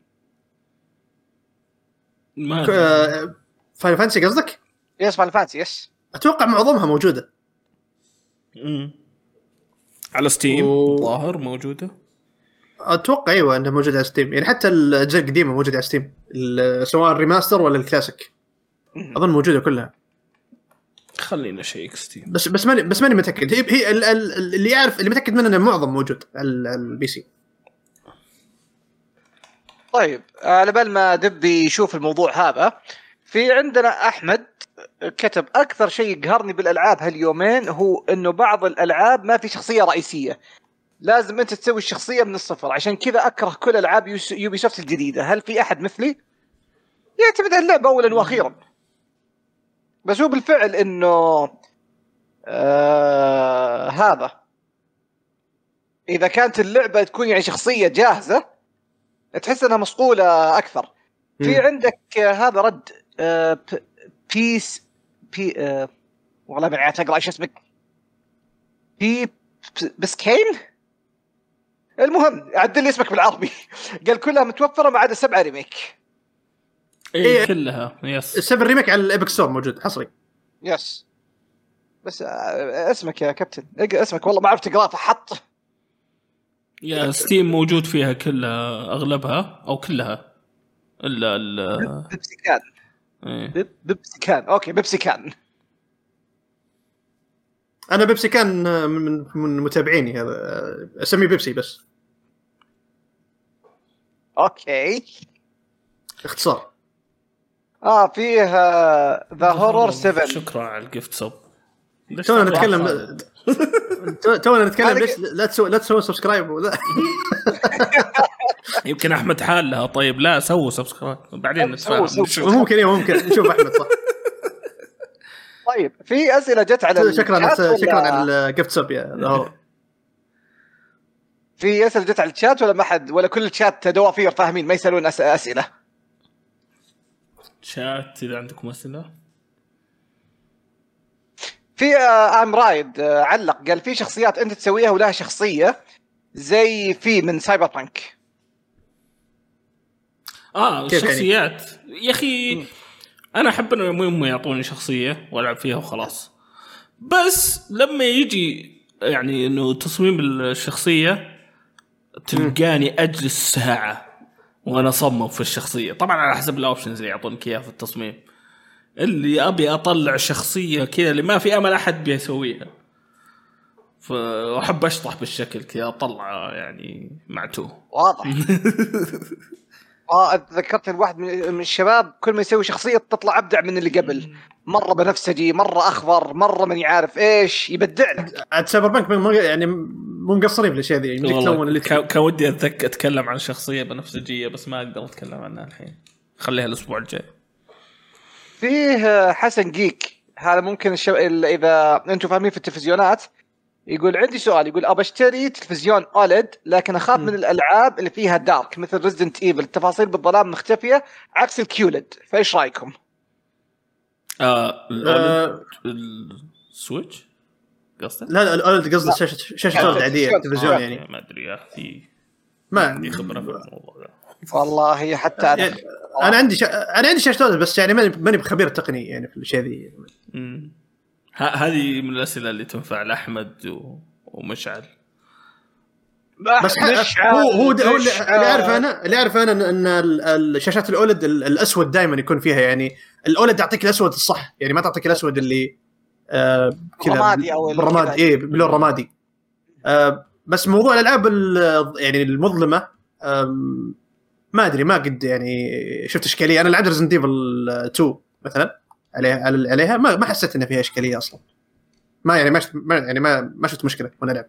ما. Final Fantasy قصدك؟ yes Final Fantasy yes أتوقع معظمها موجودة. مم. على Steam و- ظاهر موجودة. أتوقع أيوه إنها موجودة على Steam يعني حتى الأجزاء القديمة موجودة على Steam سواء ال remaster ولا الكلاسيك. أظن موجودة كلها. خلينا أشيك Steam بس بس ماني بس ماني متأكد. هي هي ال- ال- اللي يعرف اللي متأكد منه إنه معظم موجود على ال PC طيب على بال ما دبي يشوف الموضوع هذا في عندنا أحمد كتب أكثر شيء يقهرني بالألعاب هاليومين هو إنه بعض الألعاب ما في شخصية رئيسية. لازم أنت تسوي الشخصية من الصفر. عشان كذا أكره كل ألعاب يوبي سوفت الجديدة. هل في أحد مثلي؟ يعتمد على اللعبة اولا وأخيرا. بس هو بالفعل إنه آه هذا. إذا كانت اللعبة تكون يعني شخصية جاهزة تحس إنها مصقولة أكثر. في. عندك آه، هذا رد. آه، بيس بي آه، والله عارف أقرأ إيش اسمك. بي بسكين؟ المهم عدل لي اسمك بالعربي. قال كلها متوفرة ما عدا سبعة ريميك. اي إيه. كلها يس السبن ريميك على الإيبك ستور موجود حصري. يس بس آه، اسمك يا كابتن. اقرا اسمك والله ما عرفت اقراه فحط. يا Steam موجود فيها كلها أغلبها أو كلها. الا ال إيه. بيب- Pepsi can. okay Pepsi can. أنا Pepsi can من من متابعيني هذا. أسميه بيبسي بس. okay. اختصار. آه فيه ذا horror 7 شكرا على ال gift sub تونا نتكلم تونا نتكلم ليش لا تسوي لا تسوي subscribe ولا يمكن أحمد حال لها طيب لا سووا subscribe بعدين نتفاهم. ممكن إيه ممكن. نشوف أحمد صح. طيب في أسئلة جت على شكرا شكرا على ال gift sub يا. في أسئلة جت على الشات ولا ما حد ولا كل الشات دوافير فاهمين ما يسألون أس- أسئلة؟ شات إذا عندكم أسئلة. في آه، ام رايد آه، علق. قال في شخصيات أنت تسويها ولها شخصية زي في من Cyberpunk آه كيف يعني؟ الشخصيات يا أخي أنا أحب إنه مو يعطوني شخصية وألعب فيها وخلاص. بس لما يجي يعني إنه تصميم الشخصية تلقاني أجلس ساعة وأنا أصمم في الشخصية. طبعا على حسب ال options اللي يعطونك إياها في التصميم. اللي أبي أطلع شخصية كذا اللي ما في أمل أحد بيسويها. فاحب أشطح بالشكل كذا أطلع يعني معتوه. واضح. آه تذكرت الواحد من من الشباب كل ما يسوي شخصية تطلع أبدع من اللي قبل. مرة بنفسجي مرة أخضر مرة ماني عارف إيش يبدع لك عاد Cyberpunk مو- يعني مو مقصرين في الأشياء ذي تلون والله اللي كان ودي أتكلم عن شخصية بنفسجية بس ما أقدر أتكلم عنها الحين. خليها الأسبوع الجاي. فيه حسن جيك. هذا ممكن الشب... ال- إذا أنتم فاهمين في التلفزيونات يقول عندي سؤال يقول ابى اشتري تلفزيون OLED لكن أخاف من الألعاب اللي فيها dark مثل Resident Evil التفاصيل بالظلام مختفية. عكس ال QLED فإيش رأيكم؟ آه آه، ال Switch؟ قصدك؟ لا لا ال OLED قصدي شاشه شاشة OLED عادية تلفزيون آه، يعني ما أدري يا أخي. ما عندي خبرة في الموضوع والله حتى أنا. يعني أنا عندي شا... أنا عندي شاشة OLED بس يعني ماني ماني بخبير تقني يعني في الاشياء ذي. هذه من الأسئلة اللي تنفع لأحمد و... ومشعل. بس ح- هو هو, اللي اعرف أنا اللي اعرف أنا ان الشاشات ال OLED ال- الأسود دائما يكون فيها يعني ال OLED تعطيك الأسود الصح يعني ما تعطيك الأسود اللي آه كذا رمادي أو ال- بالرماد كذا. إيه بلون رمادي. آه بس موضوع الألعاب ال- يعني المظلمة ما أدري ما قد يعني شفت إشكالية. أنا لعبت Resident Evil 2 مثلا. عليها على- عليها ما ما حسيت ان فيها إشكالية أصلا. ما يعني ما ما يعني ما ما شفت مشكلة وأنا العب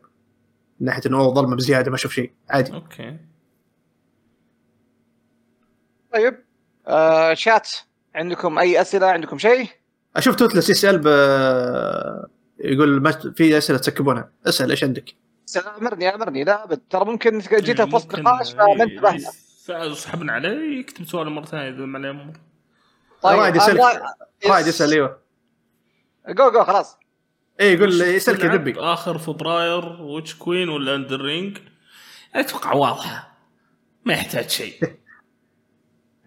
من ناحية إنه ظلمة بزيادة ما أشوف شيء. عادي. okay. طيب. آه شات عندكم أي أسئلة؟ عندكم شيء؟ أشوف Toothless يسأل ب... يقول ما في أسئلة تسكبونها. اسأل إيش عندك؟ أمرني أمرني. لا أبد. ترى ممكن جيتها في وسط نقاش فما انتبهنا. سحبنا عليه يكتب سؤال مره ثانية إذا ما أمر رائد يسألك. آه، رائد يسال أيوه. جو جو خلاص. اي يقول يسالك يا دبي آخر فبراير Witch Queen ولا Elden Ring؟ أتوقع واضحة. ما يحتاج شيء.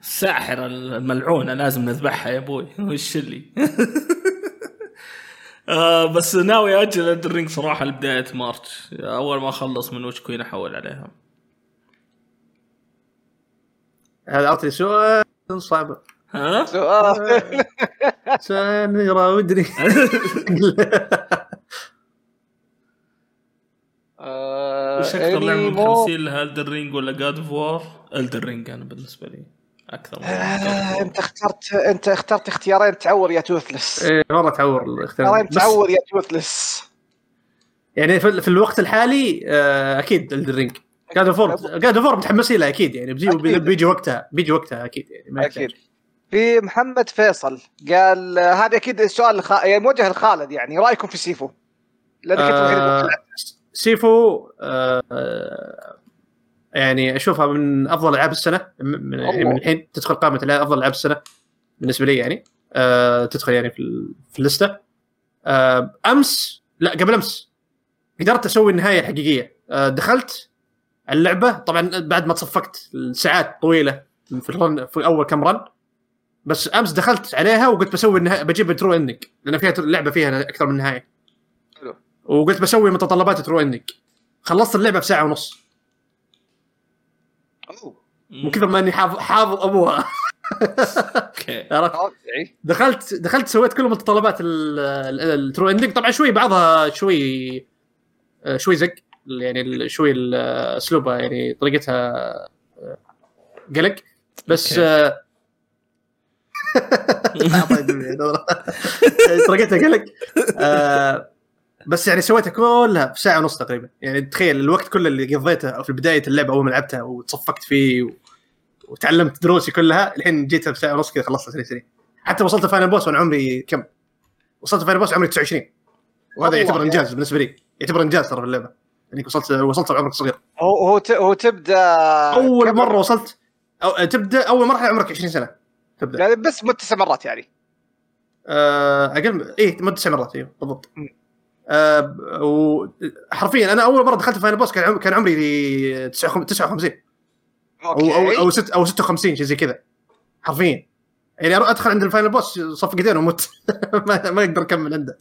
الساحره الملعونه لازم نذبحها يا أبوي. وش اللي؟ آه بس ناوي أجل Elden Ring صراحة لبداية March أول ما أخلص من Witch Queen أحول عليها. هذا أعطي سؤال صعب. ها؟ سؤال. عشان يراودني آه، وش أكثر لعبة. متحمسين لها؟ Elden Ring ولا God of War؟ Elden Ring أنا بالنسبة لي أكثر من آه، War. أنت اخترت أنت اخترت اختيارين تعور يا Toothless إيه، مرة تعور الاختيار اختيارين بس تعور يا Toothless يعني في, في الوقت الحالي آه، أكيد ال Ring God of God of متحمسين له أكيد يعني. بيجي أكيد. بيجي وقتها بيجي وقتها أكيد يعني ما. أكيد. في محمد فيصل قال هذا أكيد السؤال لخ... يعني موجه لخالد يعني رأيكم في Sifu؟ لأنك آه. سيفو آه يعني أشوفها من أفضل ألعاب السنة من, من يعني الله. من الحين تدخل قائمة أفضل ألعاب السنة بالنسبة لي يعني آه تدخل يعني في ال- في اللستة آه أمس لا قبل أمس قدرت أسوي النهاية الحقيقية آه دخلت اللعبة طبعا بعد ما تصفقت ساعات طويلة في ال run في أول كم run بس امس دخلت عليها وقلت بسوي النهايه بجيب true ending لأن فيها اللعبه فيها أكثر من نهاية. حلو. وقلت بسوي متطلبات true ending خلصت اللعبة بساعة ونص. من كثر ما إني حافظ حافظ أبوها. أوكي. عرفت؟ أوكي دخلت دخلت سويت كل متطلبات ال- ال- ال true ending طبعا شوي بعضها شوي آه، شوي زق يعني شوي ال- أسلوبها يعني طريقتها آه، قلق. بس أوكي. آه، طريقتها قلق آه، بس يعني سويتها كلها في ساعة ونص تقريبا. يعني تخيل الوقت كله اللي قضيته في بداية اللعبة أول ما لعبتها وتصفقت فيه و... وتعلمت دروسي كلها الحين جيتها بساعه ونص كذا خلصتها سريع سريع حتى وصلت final boss وأنا عمري كم؟ وصلت final boss عمري 29 وهذا يعتبر يا. إنجاز بالنسبة لي. يعتبر إنجاز ترى في اللعبة. انك وصلت وصلت عمرك صغير. هو هو. هو تبدأ أول مرة وصلت أو تبدأ أول مرحلة عمرك 20 سنة. تبدأ. يعني بس مت تسع مرات يعني. آه، أقل إيه مدة تسع مرات أيوه بالضبط. آه، وحرفيا أنا أول مرة دخلت final boss كان عم- كان عمري 59 أو أوكي. أو أو, ست أو 56 شيء زي كذا حرفيا. يعني أدخل عند ال final boss صفقتين ومت ما, ما أقدر أكمل عنده.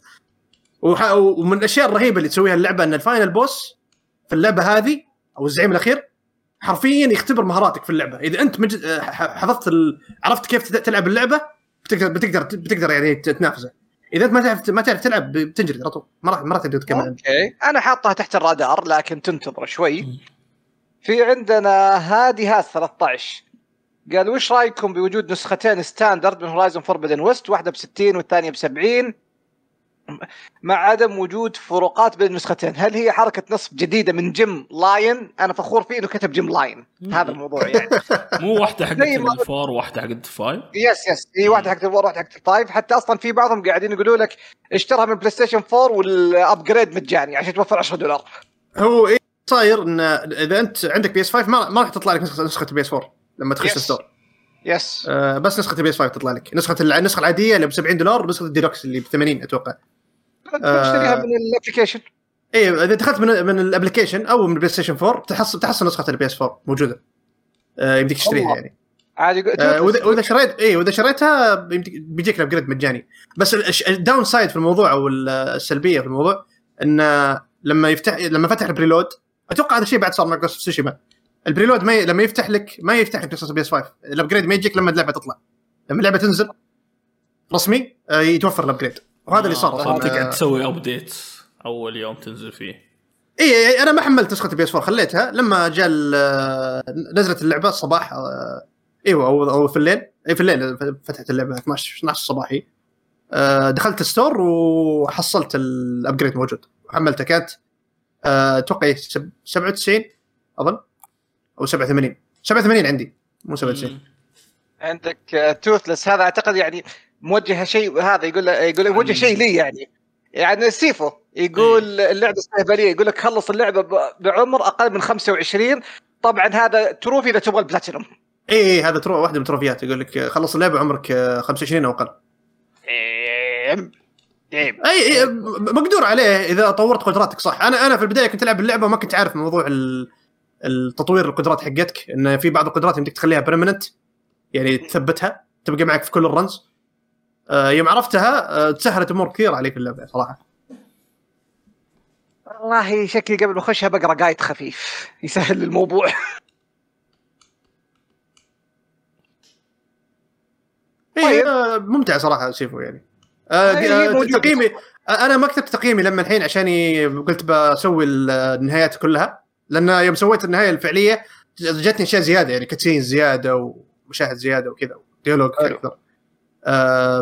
وح... ومن الأشياء الرهيبة اللي تسويها اللعبة إن ال final boss في اللعبة هذه أو الزعيم الأخير حرفيا يختبر مهاراتك في اللعبة. إذا أنت مج... ح- حفظت ال... عرفت كيف تلعب اللعبة بتقدر بتقدر بتقدر يعني تنافسه. إذا أنت ما تعرف ما تعرف تلعب بتنجلد على طول. ما راح ما راح تقدر تكمل. أوكي. أنا حاطها تحت الرادار لكن تنتظر شوي. في عندنا هادي هاس 13 قال وش رأيكم بوجود نسختين standard من هورايزون فوربدن ويست واحدة ب 60 والثانية ب 70 مع عدم وجود فروقات بين النسختين هل هي حركة نصب جديدة من جيم لاين؟ أنا فخور فيه إنه كتب جيم لاين. هذا الموضوع يعني. مو واحدة حقت ال four وواحده حقت ال five yes yes هي واحدة حقت ال four واحدة حقت ال five حتى أصلا في بعضهم قاعدين يقولوا لك اشترها من بلاي ستيشن 4 وال upgrade مجاني عشان توفر 10 دولار. هو إيه صاير إن إذا أنت عندك PS 5 ما, ما راح تطلع لك نسخه PS 4 لما تخش Yes. ال store yes آه بس نسخة ال PS 5 تطلع لك. نسخة الع- النسخه العادية اللي ب 70 دولار ونسخه الديلوكس اللي ب 80 أتوقع. تشتريها من ال application. إيه إذا دخلت من من ال application أو من البلاي ستيشن 4 تحصل تحصل نسخه ال PS 4 موجودة. آه يمديك تشتريها. يعني. عادي آه واذا وإذا شريت إيه وإذا شريتها بيجيك ال upgrade مجاني. بس ال downside في الموضوع أو ال- السلبية في الموضوع انه لما يفتح لما فتح ال preload أتوقع هذا الشيء بعد صار مع جوست اوف سوشيما ال preload ما ي... لما يفتح لك ما يفتح لك نسخه ال PS 5 ال upgrade ما يجيك لما اللعبة تطلع. لما اللعبة تنزل رسمي آه يتوفر ال upgrade وهذا اللي صار أصلا. تقعد آه، تسوي update أول يوم تنزل فيه. اي اي أنا ما حملت نسخه ال PS 4 خليتها لما جاء ال- نزلت اللعبة الصباح آه، إيوه أو في الليل. اي في الليل فتحت اللعبة 12 12 صباحي آه، دخلت ال store وحصلت ال upgrade موجود. وحملتها كانت آه، أتوقع إيه، سب- 97 أظن. أو 87 87 عندي مو 97 مم. عندك توثلس هذا أعتقد يعني موجه شيء هذا يقول يقول موجه شيء لي يعني. يعني سيفو يقول اللعبة استهباليه يقول لك خلص اللعبة بعمر أقل من 25 طبعا هذا trophy إذا تبغى البلاتينوم. اي اي هذا ترو واحدة من ال trophy ات يقول لك خلص اللعبة عمرك آه، 25 أو أقل. إيه. إيه. اي اي مقدور عليه إذا طورت قدراتك صح. أنا أنا في البداية كنت ألعب اللعبة وما كنت عارف موضوع ال- التطوير القدرات حقتك. إن في بعض القدرات يمديك تخليها permanent يعني تثبتها تبقى معك في كل ال runs يوم عرفتها آه تسهلت أمور كثير علي في اللعبة صراحة والله شكلي قبل ما أخشها بقرأ guide خفيف يسهل الموضوع طيب. طيب. ممتع صراحة سيفو يعني آه، آه،. تقييمي آه، أنا ما كتبت تقييمي لما الحين عشاني قلت بسوي النهايات كلها لأن يوم سويت النهاية الفعلية جتني أشياء زيادة يعني كاتسين زيادة ومشاهد زيادة وكذا ديالوج. أكثر آه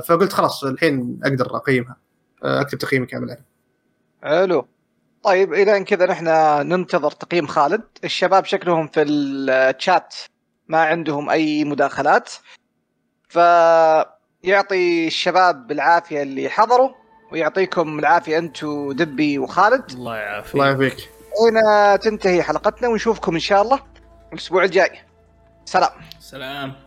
فقلت خلاص الحين أقدر أقيمها. آه أكتب تقييمي كامل عليها حلو. طيب إلى كذا نحن ننتظر تقييم خالد. الشباب شكلهم في الشات ما عندهم أي مداخلات. فيعطي الشباب العافيه اللي حضروا ويعطيكم العافية أنتم دبي وخالد. الله يعافيك. الله يعافيك. هنا تنتهي حلقتنا ونشوفكم إن شاء الله الأسبوع الجاي. سلام. سلام.